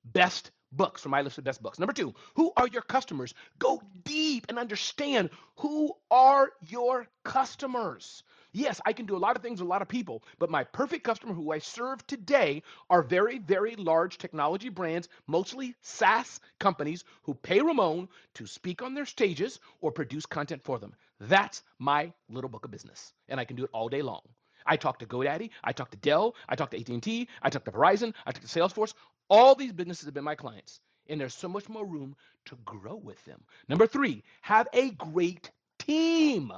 best books from my list of best books. Number two, who are your customers? Go deep and understand who are your customers. Yes, I can do a lot of things with a lot of people, but my perfect customer who I serve today are very, very large technology brands, mostly SaaS companies who pay Ramon to speak on their stages or produce content for them. That's my little book of business, and I can do it all day long. I talk to GoDaddy, I talk to Dell, I talk to AT&T, I talk to Verizon, I talk to Salesforce. All these businesses have been my clients, and there's so much more room to grow with them. Number three, have a great team.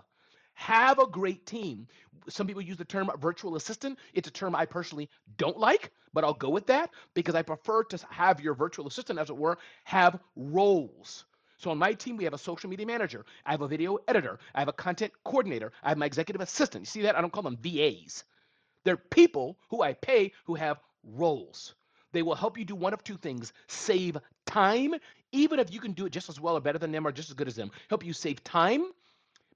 Have a great team. Some people use the term virtual assistant. It's a term I personally don't like, but I'll go with that because I prefer to have your virtual assistant, as it were, have roles. So on my team, we have a social media manager. I have a video editor. I have a content coordinator. I have my executive assistant. You see that? I don't call them VAs. They're people who I pay who have roles. They will help you do one of two things save time, even if you can do it just as well or better than them or just as good as them. Help you save time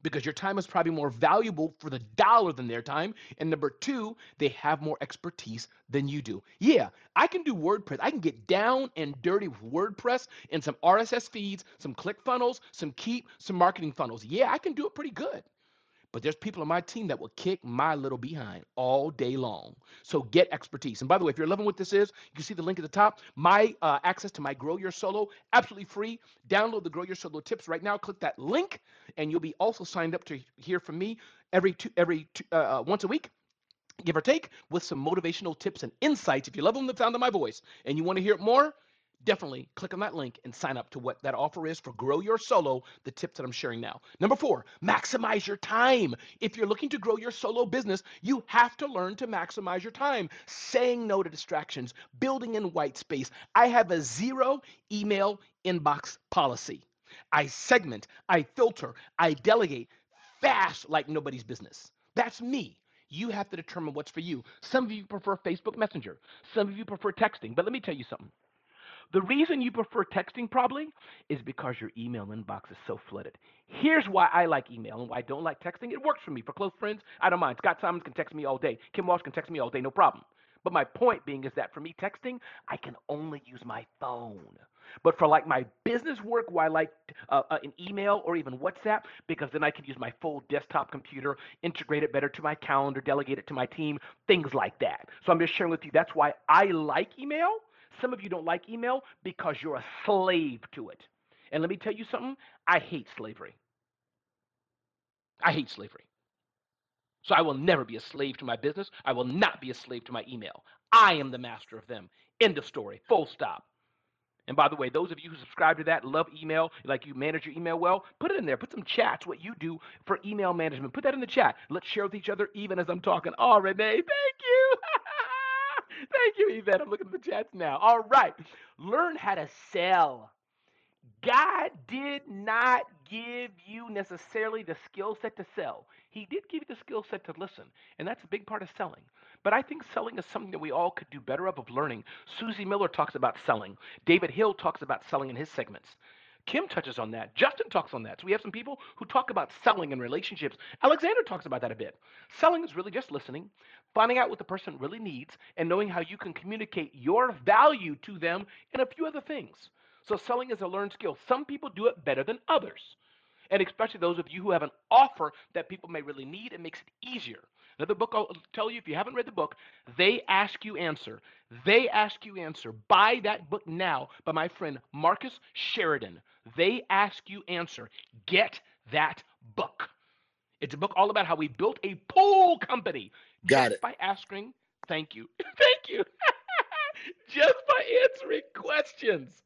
because your time is probably more valuable for the dollar than their time. And number two, they have more expertise than you do. Yeah, I can do WordPress. I can get down and dirty with WordPress and some RSS feeds, some ClickFunnels, some Keap, some marketing funnels. Yeah, I can do it pretty good. But there's people on my team that will kick my little behind all day long. So get expertise. And by the way, if you're loving what this is, you can see the link at the top. My uh, access to my Grow Your Solo, absolutely free. Download the Grow Your Solo tips right now. Click that link, and you'll be also signed up to hear from me every two, every two, uh, uh once a week give or take, with some motivational tips and insights. If you love them, the sound of my voice, and you want to hear it more, definitely click on that link and sign up to what that offer is for Grow Your Solo, the tips that I'm sharing now. Number four, maximize your time. If you're looking to grow your solo business, you have to learn to maximize your time, saying no to distractions, building in white space. I have a zero email inbox policy. I segment, I filter, I delegate fast like nobody's business. That's me. You have to determine what's for you. Some of you prefer Facebook Messenger. Some of you prefer texting. But let me tell you something. The reason you prefer texting probably is because your email inbox is so flooded. Here's why I like email and why I don't like texting. It works for me. For close friends, I don't mind. Scott Simons can text me all day. Kim Walsh can text me all day, no problem. But my point being is that for me, texting, I can only use my phone. But for like my business work, why I like uh, uh, an email or even WhatsApp, because then I can use my full desktop computer, integrate it better to my calendar, delegate it to my team, things like that. So I'm just sharing with you that's why I like email some of you don't like email because you're a slave to it. And let me tell you something I hate slavery. I hate slavery. So I will never be a slave to my business. I will not be a slave to my email. I am the master of them. End of story. Full stop. And by the way, those of you who subscribe to that, love email, like you manage your email well, put it in there. Put some chats, what you do for email management. Put that in the chat. Let's share with each other even as I'm talking. Oh, Renee, thank you. Thank you, Yvette. I'm looking at the chats now. All right. Learn how to sell. God did not give you necessarily the skill set to sell. He did give you the skill set to listen, and that's a big part of selling. But I think selling is something that we all could do better of of learning. Susie Miller talks about selling. David Hill talks about selling in his segments. Kim touches on that. Justin talks on that. So we have some people who talk about selling and relationships. Alexander talks about that a bit. Selling is really just listening, finding out what the person really needs, and knowing how you can communicate your value to them and a few other things. So selling is a learned skill. Some people do it better than others. And especially those of you who have an offer that people may really need, it makes it easier. Another book I'll tell you if you haven't read the book, They Ask You Answer. They Ask You Answer. Buy that book now by my friend Marcus Sheridan. They Ask You Answer. Get that book. It's a book all about how we built a pool company. Got just it. by asking, thank you. thank you. just by answering questions.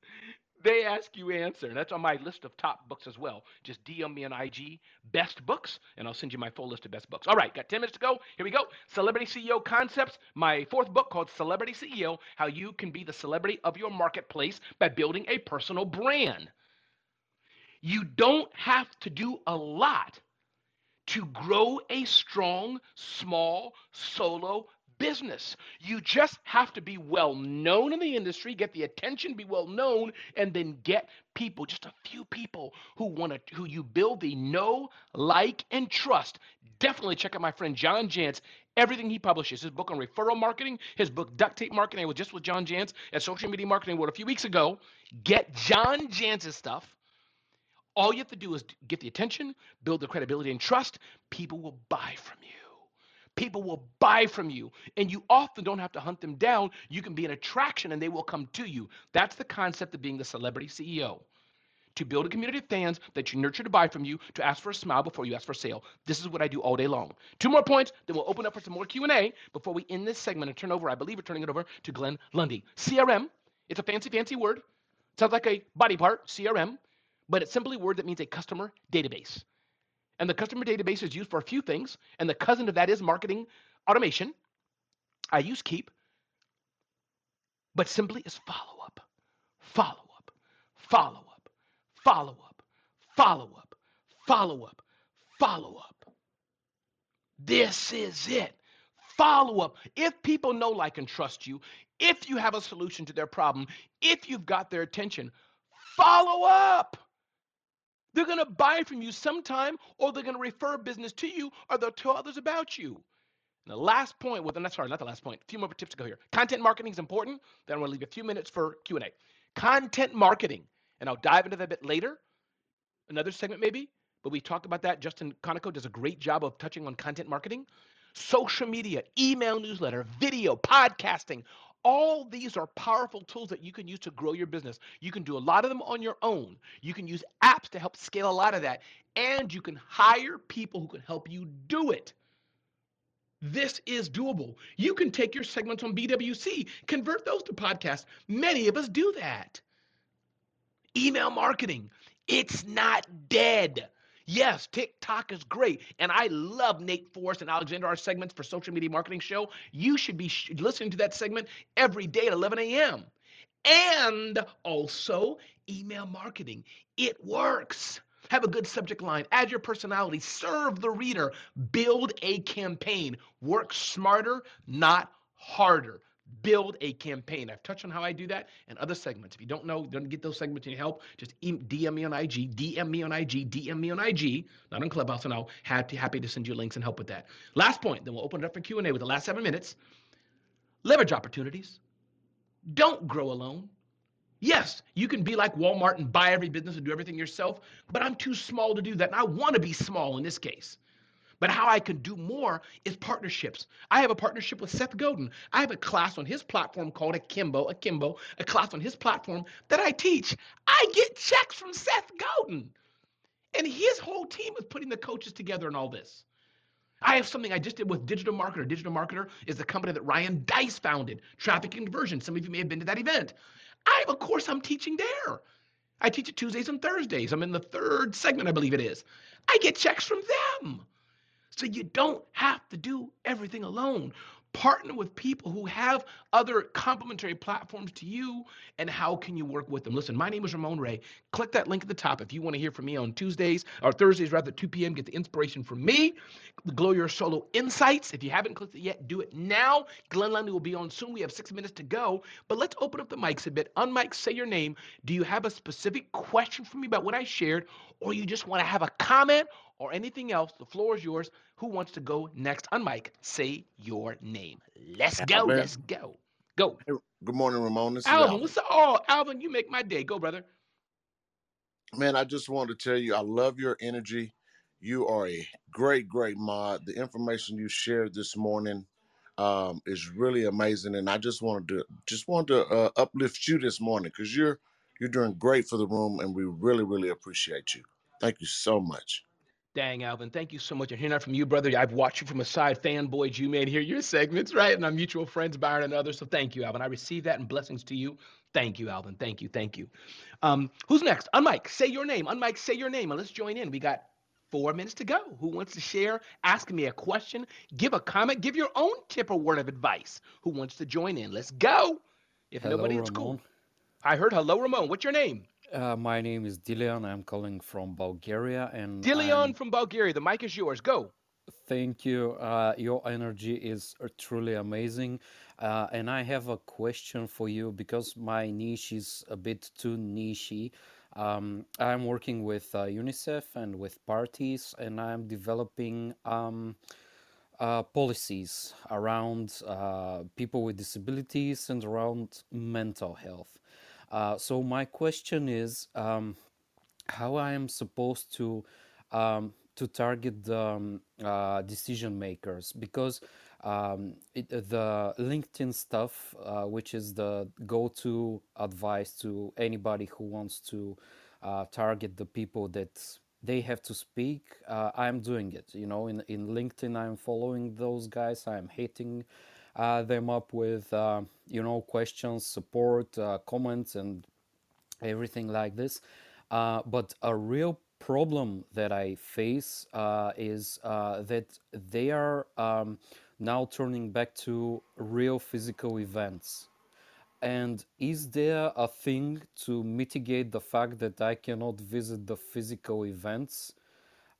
They ask you answer. And that's on my list of top books as well. Just DM me on IG, best books, and I'll send you my full list of best books. All right, got 10 minutes to go. Here we go. Celebrity CEO Concepts, my fourth book called Celebrity CEO How You Can Be the Celebrity of Your Marketplace by Building a Personal Brand. You don't have to do a lot to grow a strong, small, solo business. You just have to be well known in the industry, get the attention, be well known, and then get people, just a few people who want to, who you build the know, like, and trust. Definitely check out my friend John Jantsch. Everything he publishes, his book on referral marketing, his book Duct Tape Marketing, I was just with John Jantsch at Social Media Marketing World a few weeks ago. Get John Jantsch's stuff. All you have to do is get the attention, build the credibility and trust. People will buy from you. People will buy from you, and you often don't have to hunt them down. You can be an attraction and they will come to you. That's the concept of being the celebrity CEO. To build a community of fans that you nurture to buy from you, to ask for a smile before you ask for a sale. This is what I do all day long. Two more points, then we'll open up for some more Q&A before we end this segment and turn over, I believe we're turning it over to Glenn Lundy. CRM, it's a fancy, fancy word. Sounds like a body part, CRM, but it's simply a word that means a customer database. And the customer database is used for a few things, and the cousin of that is marketing automation. I use Keap, but simply is follow up, follow up, follow up, follow up, follow up, follow up, follow up. This is it. Follow up. If people know, like, and trust you, if you have a solution to their problem, if you've got their attention, follow up. They're going to buy from you sometime, or they're going to refer business to you, or they'll tell others about you. And the last point, well, that's sorry, not the last point. A few more tips to go here. Content marketing is important. Then I'm going to leave a few minutes for Q&A. Content marketing, and I'll dive into that a bit later. Another segment maybe. but we talked about that. Justin Conoco does a great job of touching on content marketing, social media, email newsletter, video, podcasting. All these are powerful tools that you can use to grow your business. You can do a lot of them on your own. You can use apps to help scale a lot of that, and you can hire people who can help you do it. This is doable. You can take your segments on BWC, convert those to podcasts. Many of us do that. Email marketing, it's not dead. Yes, TikTok is great. And I love Nate Force and Alexander, our segments for Social Media Marketing Show. You should be sh- listening to that segment every day at 11 a.m. And also email marketing. It works. Have a good subject line, add your personality, serve the reader, build a campaign. Work smarter, not harder. Build a campaign. I've touched on how I do that in other segments. If you don't know, don't get those segments and help, just DM me on IG, DM me on IG, DM me on IG, not on Clubhouse, and I'll happy happy to send you links and help with that. Last point, then we'll open it up for Q&A with the last seven minutes. Leverage opportunities. Don't grow alone. Yes, you can be like Walmart and buy every business and do everything yourself, but I'm too small to do that. And I want to be small in this case. But how I can do more is partnerships. I have a partnership with Seth Godin. I have a class on his platform called Akimbo, Akimbo, a class on his platform that I teach. I get checks from Seth Godin. And his whole team is putting the coaches together and all this. I have something I just did with Digital Marketer. Digital Marketer is the company that Ryan Deiss founded, Traffic Conversion. Some of you may have been to that event. I have a course I'm teaching there. I teach it Tuesdays and Thursdays. I'm in the third segment, I believe it is. I get checks from them. So you don't have to do everything alone. Partner with people who have other complementary platforms to you, and how can you work with them? Listen, my name is Ramon Ray. Click that link at the top if you want to hear from me on Tuesdays or Thursdays, rather, 2 p.m. Get the inspiration from me. The Glow Your Solo Insights. If you haven't clicked it yet, do it now. Glenn Lundy will be on soon. We have six minutes to go, but let's open up the mics a bit. Unmic, say your name. Do you have a specific question for me about what I shared, or you just want to have a comment or anything else? The floor is yours. Who wants to go next? Unmic, say your name. Let's go. Alvin. Let's go. Go. Hey, Good morning, Ramon. This is Alvin, Alvin. what's up? Oh, Alvin, you make my day. Go, brother. Man, I just wanted to tell you, I love your energy. You are a great, great mod. The information you shared this morning um, is really amazing, and I just wanted to just wanted to uh, uplift you this morning because you're you're doing great for the room, and we really, really appreciate you. Thank you so much. Dang, Alvin, thank you so much. And hearing that from you, brother. I've watched you from a side, fanboyed you, man. Hear your segments, right? And our mutual friends, Byron and others. So thank you, Alvin. I receive that and blessings to you. Thank you, Alvin. Thank you. Thank you. Um, who's next? Unmike, say your name. Unmike, say your name. And let's join in. We got four minutes to go. Who wants to share? Ask me a question, give a comment, give your own tip or word of advice. Who wants to join in? Let's go. If Hello, nobody, it's cool. I heard hello, Ramon. What's your name? Uh, my name is Dilian. I'm calling from Bulgaria, and Dilion I'm- from Bulgaria. The mic is yours. Go. Thank you. Uh, your energy is uh, truly amazing. Uh, and I have a question for you because my niche is a bit too nichey. Um, I'm working with uh, UNICEF and with parties, and I'm developing um, uh, policies around uh, people with disabilities and around mental health. Uh, so my question is um, how I am supposed to um, to target the um, uh, decision makers because um, it, the LinkedIn stuff, uh, which is the go-to advice to anybody who wants to uh, target the people that they have to speak. Uh, I'm doing it. You know, in in LinkedIn, I'm following those guys. I'm hating them up with uh, you know questions, support, uh, comments, and everything like this. Uh, but a real problem that I face is that they are um, now turning back to real physical events. And is there a thing to mitigate the fact that I cannot visit the physical events,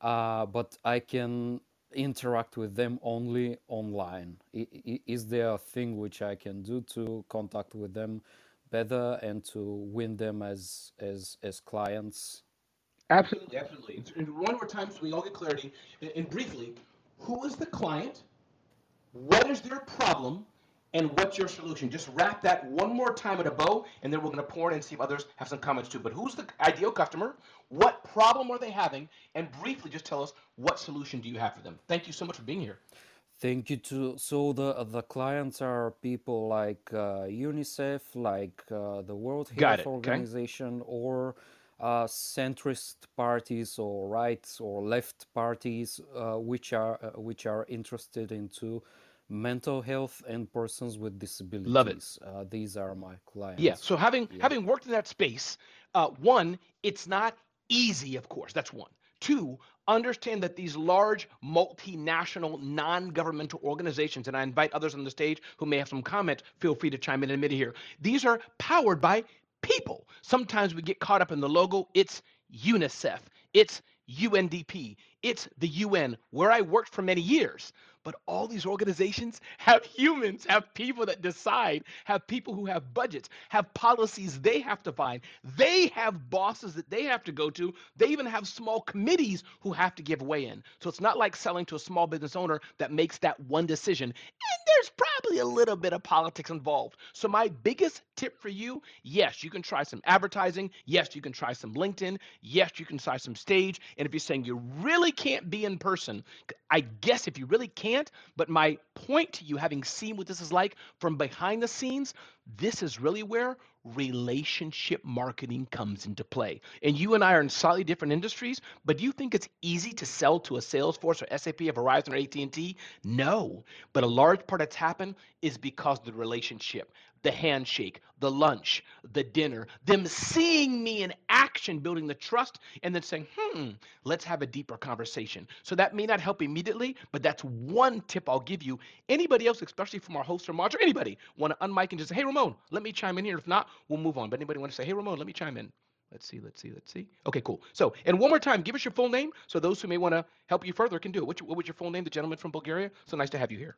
uh, but I can interact with them only online? Is there a thing which I can do to contact with them better and to win them as as as clients? Absolutely, absolutely. And- one more time so we all get clarity. And briefly, who is the client? What is their problem? And what's your solution? Just wrap that one more time with a bow, and then we're going to pour in and see if others have some comments too. But who's the ideal customer? What problem are they having? And briefly, just tell us what solution do you have for them. Thank you so much for being here. Thank you too. So the the clients are people like uh, UNICEF, like uh, the World Health it. Okay. Organization, or uh, centrist parties or right or left parties, uh, which are uh, which are interested into mental health and persons with disabilities. Love it. Uh, these are my clients. Yeah. So having Yeah. having worked in that space, uh, one, it's not easy, of course. That's one. Two, understand that these large multinational non-governmental organizations, and I invite others on the stage who may have some comment, feel free to chime in in a minute here. These are powered by people. Sometimes we get caught up in the logo. It's UNICEF. It's UNDP. It's the UN, where I worked for many years. But all these organizations have humans, have people that decide, have people who have budgets, have policies they have to find. They have bosses that they have to go to. They even have small committees who have to give way in. So it's not like selling to a small business owner that makes that one decision. And there's probably a little bit of politics involved. So my biggest tip for you, yes, you can try some advertising. Yes, you can try some LinkedIn. Yes, you can try some stage. And if you're saying you really can't be in person, I guess if you really can't, but my point to you, having seen what this is like from behind the scenes, this is really where relationship marketing comes into play. And you and I are in slightly different industries, but do you think it's easy to sell to a Salesforce or SAP or Verizon or AT&T? No. But a large part that's happened is because of the relationship, the handshake, the lunch, the dinner, them seeing me in action, building the trust, and then saying, hmm, let's have a deeper conversation. So that may not help immediately, but that's one tip I'll give you. Anybody else, especially from our host or mod, or anybody, want to unmic and just say, hey, Ramon, let me chime in here. If not, we'll move on. But anybody want to say, hey, Ramon, let me chime in? Let's see, let's see, let's see. Okay, cool. So, and one more time, give us your full name so those who may want to help you further can do it. What was your full name, the gentleman from Bulgaria? So nice to have you here.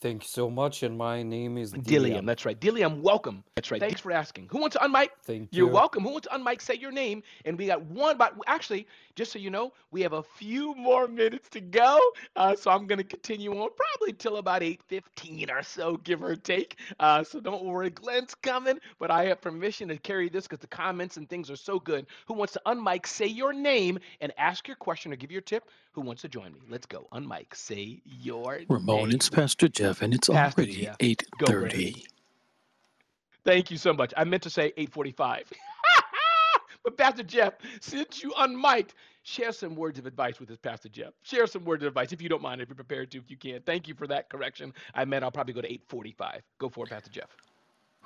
Thank you so much. And my name is Dilliam, Diliam. that's right. Dilliam, welcome. That's right. Thanks for asking. Who wants to unmic? Thank You're you. welcome. Who wants to unmic? Say your name. And we got one, but actually, just so you know, we have a few more minutes to go. Uh, so I'm going to continue on probably till about 8:15 or so, give or take. Uh, so don't worry, Glenn's coming, but I have permission to carry this because the comments and things are so good. Who wants to unmic? Say your name and ask your question or give your tip. Who wants to join me? Let's go. Unmic. Say your Ramon, name. it's Pastor Jeff, and it's Pastor already eight Go right ahead. thirty. Thank you so much. I meant to say 8:45. but Pastor Jeff, since you unmiked, share some words of advice with us, Pastor Jeff. Share some words of advice if you don't mind, if you're prepared to, if you can. Thank you for that correction. I meant I'll probably go to 8:45. Go for it, Pastor Jeff.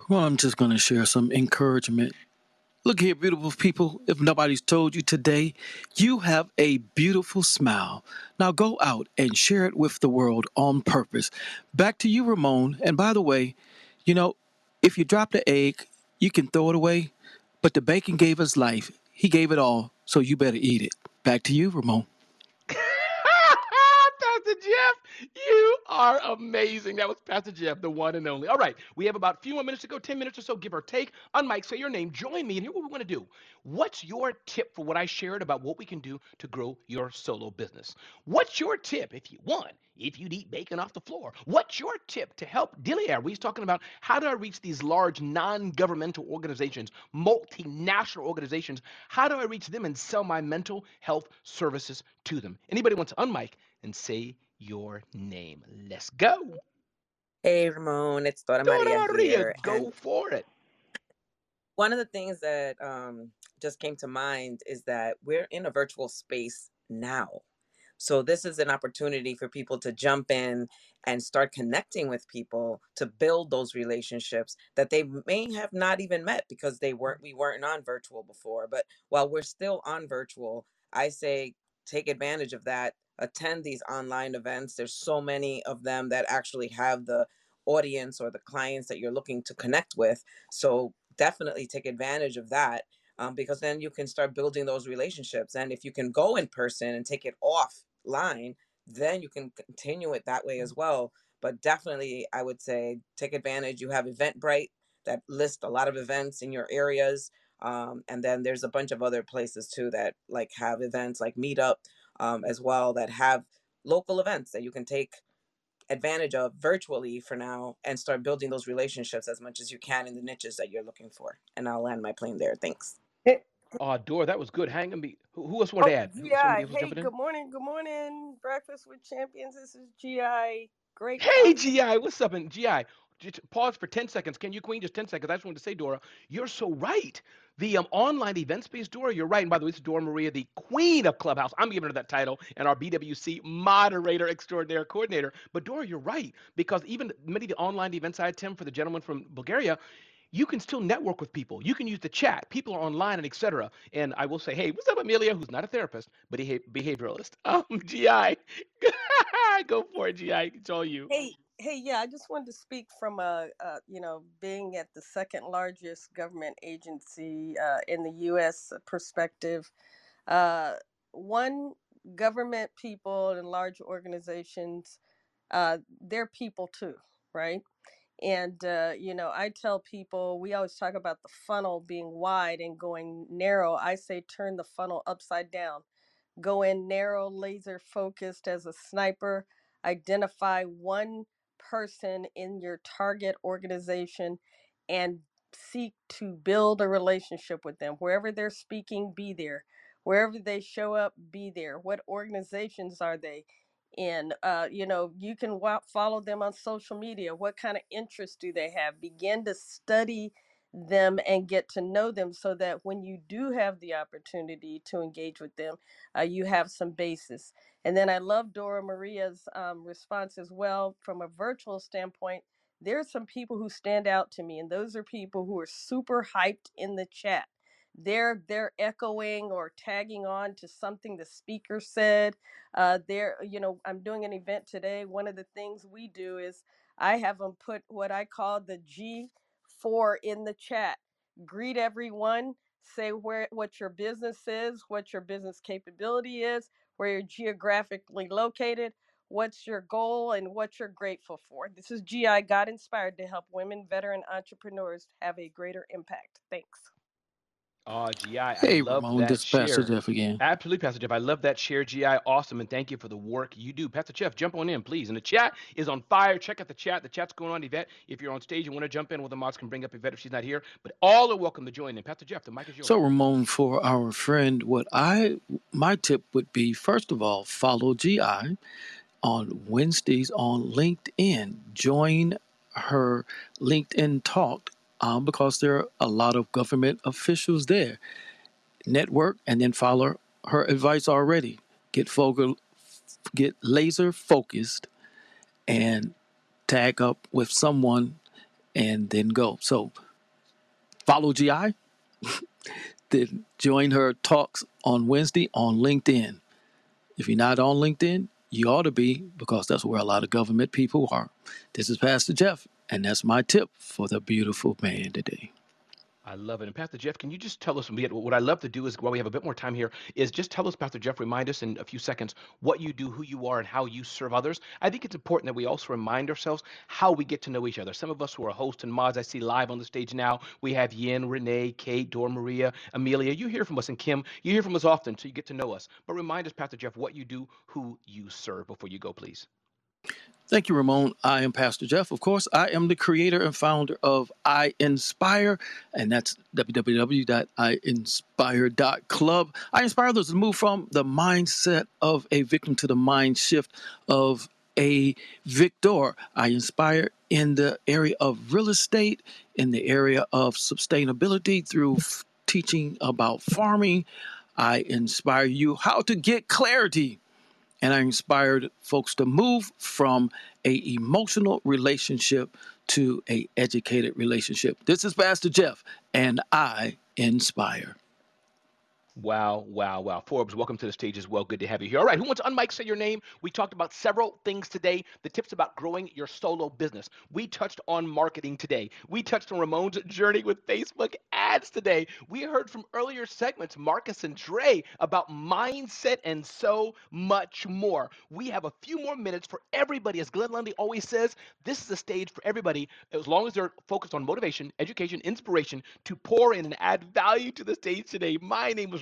Well, I'm just going to share some encouragement. Look here, beautiful people. If nobody's told you today, you have a beautiful smile. Now go out and share it with the world on purpose. Back to you, Ramon. And by the way, you know, if you drop the egg, you can throw it away, but the bacon gave us life. He gave it all, so you better eat it. Back to you, Ramon. Pastor Jeff, you are amazing. That was Pastor Jeff, the one and only. All right, we have about a few more minutes to go, 10 minutes or so, give or take. Unmic, say your name, join me, and here's what we want to do. What's your tip for what I shared about what we can do to grow your solo business? What's your tip if you want? If you'd eat bacon off the floor, what's your tip to help Diliar? We're talking about how do I reach these large non-governmental organizations, multinational organizations? How do I reach them and sell my mental health services to them? Anybody wants to unmic and say your name? Let's go. Hey Ramon, it's Dora Dora Maria Maria, here. go for it. one of the things that um, just came to mind is that we're in a virtual space now. So this is an opportunity for people to jump in and start connecting with people to build those relationships that they may have not even met because they weren't we weren't on virtual before. But while we're still on virtual, I say take advantage of that. Attend these online events. There's so many of them that actually have the audience or the clients that you're looking to connect with. So definitely take advantage of that um, because then you can start building those relationships. And if you can go in person and take it offline, then you can continue it that way as well. But definitely, I would say take advantage. You have Eventbrite that lists a lot of events in your areas. Um, and then there's a bunch of other places too that like have events like Meetup um, as well that have local events that you can take advantage of virtually for now and start building those relationships as much as you can in the niches that you're looking for. And I'll land my plane there. Thanks. Oh, Dora, that was good. Hang on me. Who, who else want to Oh, add? Who- GI. Somebody else Hey, good morning. Good morning. Breakfast with Champions. This is GI. Great. Hey, uh, GI, what's up? And GI, just pause for 10 seconds. Can you, Queen, just 10 seconds? I just wanted to say, Dora, you're so right. The um, online event space, Dora, you're right. And by the way, it's Dora Maria, the queen of Clubhouse. I'm giving her that title and our BWC moderator extraordinaire coordinator. But Dora, you're right. Because even many of the online events I attend for the gentleman from Bulgaria, you can still network with people. You can use the chat. People are online and etc. And I will say, hey, what's up, Amelia, who's not a therapist, but a behavioralist. Um, GI, go for it, GI. It's all you. Hey, hey, yeah. I just wanted to speak from a, uh, you know, being at the second largest government agency uh, in the U.S. perspective. Uh, one, government people and large organizations, uh, they're people too, right? And, uh, you know, I tell people, we always talk about the funnel being wide and going narrow. I say turn the funnel upside down. Go in narrow, laser focused as a sniper. Identify one person in your target organization and seek to build a relationship with them. Wherever they're speaking, be there. Wherever they show up, be there. What organizations are they? in uh, you know you can follow them on social media what kind of interests do they have begin to study them and get to know them so that when you do have the opportunity to engage with them uh, you have some basis and then i love dora maria's um, response as well from a virtual standpoint. There's some people who stand out to me and those are people who are super hyped in the chat. They're they're echoing or tagging on to something the speaker said uh they're you know i'm doing an event today. One of the things we do is i have them put what i call the g4 in the chat. Greet everyone say where what your business is what your business capability is where you're geographically located what's your goal and what you're grateful for. This is gi got inspired to help women veteran entrepreneurs have a greater impact. Thanks Oh, GI, I Hey, love Ramon, that this is Pastor share. Jeff again. Absolutely, Pastor Jeff. I love that share, GI. Awesome. And thank you for the work you do. Pastor Jeff, jump on in, please. And the chat is on fire. Check out the chat. The chat's going on, Yvette. If you're on stage and want to jump in, well, the mods can bring up Yvette if she's not here. But all are welcome to join in. Pastor Jeff, the mic is yours. So, Ramon, for our friend, what I my tip would be first of all, follow GI on Wednesdays on LinkedIn. Join her LinkedIn talk um, because there are a lot of government officials there. Network and then follow her advice already. Get focal, get laser focused, and tag up with someone, and then go. So follow GI, then join her talks on Wednesday on LinkedIn. If you're not on LinkedIn, you ought to be because that's where a lot of government people are. This is Pastor Jeff, and that's my tip for the beautiful man today. I love it. And Pastor Jeff, can you just tell us what I love to do is while we have a bit more time here is just tell us, Pastor Jeff, remind us in a few seconds what you do, who you are, and how you serve others. I think it's important that we also remind ourselves how we get to know each other. Some of us who are hosts and mods, I see live on the stage now. We have Yin, Renee, Kate, Dora Maria, Amelia. You hear from us, and Kim, you hear from us often, so you get to know us. But remind us, Pastor Jeff, what you do, who you serve before you go, please. Thank you, Ramon. I am Pastor Jeff. Of course, I am the creator and founder of I Inspire, and that's www.iinspire.club. I inspire others to move from the mindset of a victim to the mind shift of a victor. I inspire in the area of real estate, in the area of sustainability through f- teaching about farming. I inspire you how to get clarity and I inspired folks to move from a emotional relationship to a educated relationship. This is Pastor Jeff, and I inspire. Wow, wow, wow. Forbes, welcome to the stage as well. Good to have you here. All right, who wants to unmic say your name? We talked about several things today. The tips about growing your solo business. We touched on marketing today. We touched on Ramon's journey with Facebook ads today. We heard from earlier segments, Marcus and Dre, about mindset and so much more. We have a few more minutes for everybody. As Glenn Lundy always says, this is a stage for everybody, as long as they're focused on motivation, education, inspiration, to pour in and add value to the stage today. My name is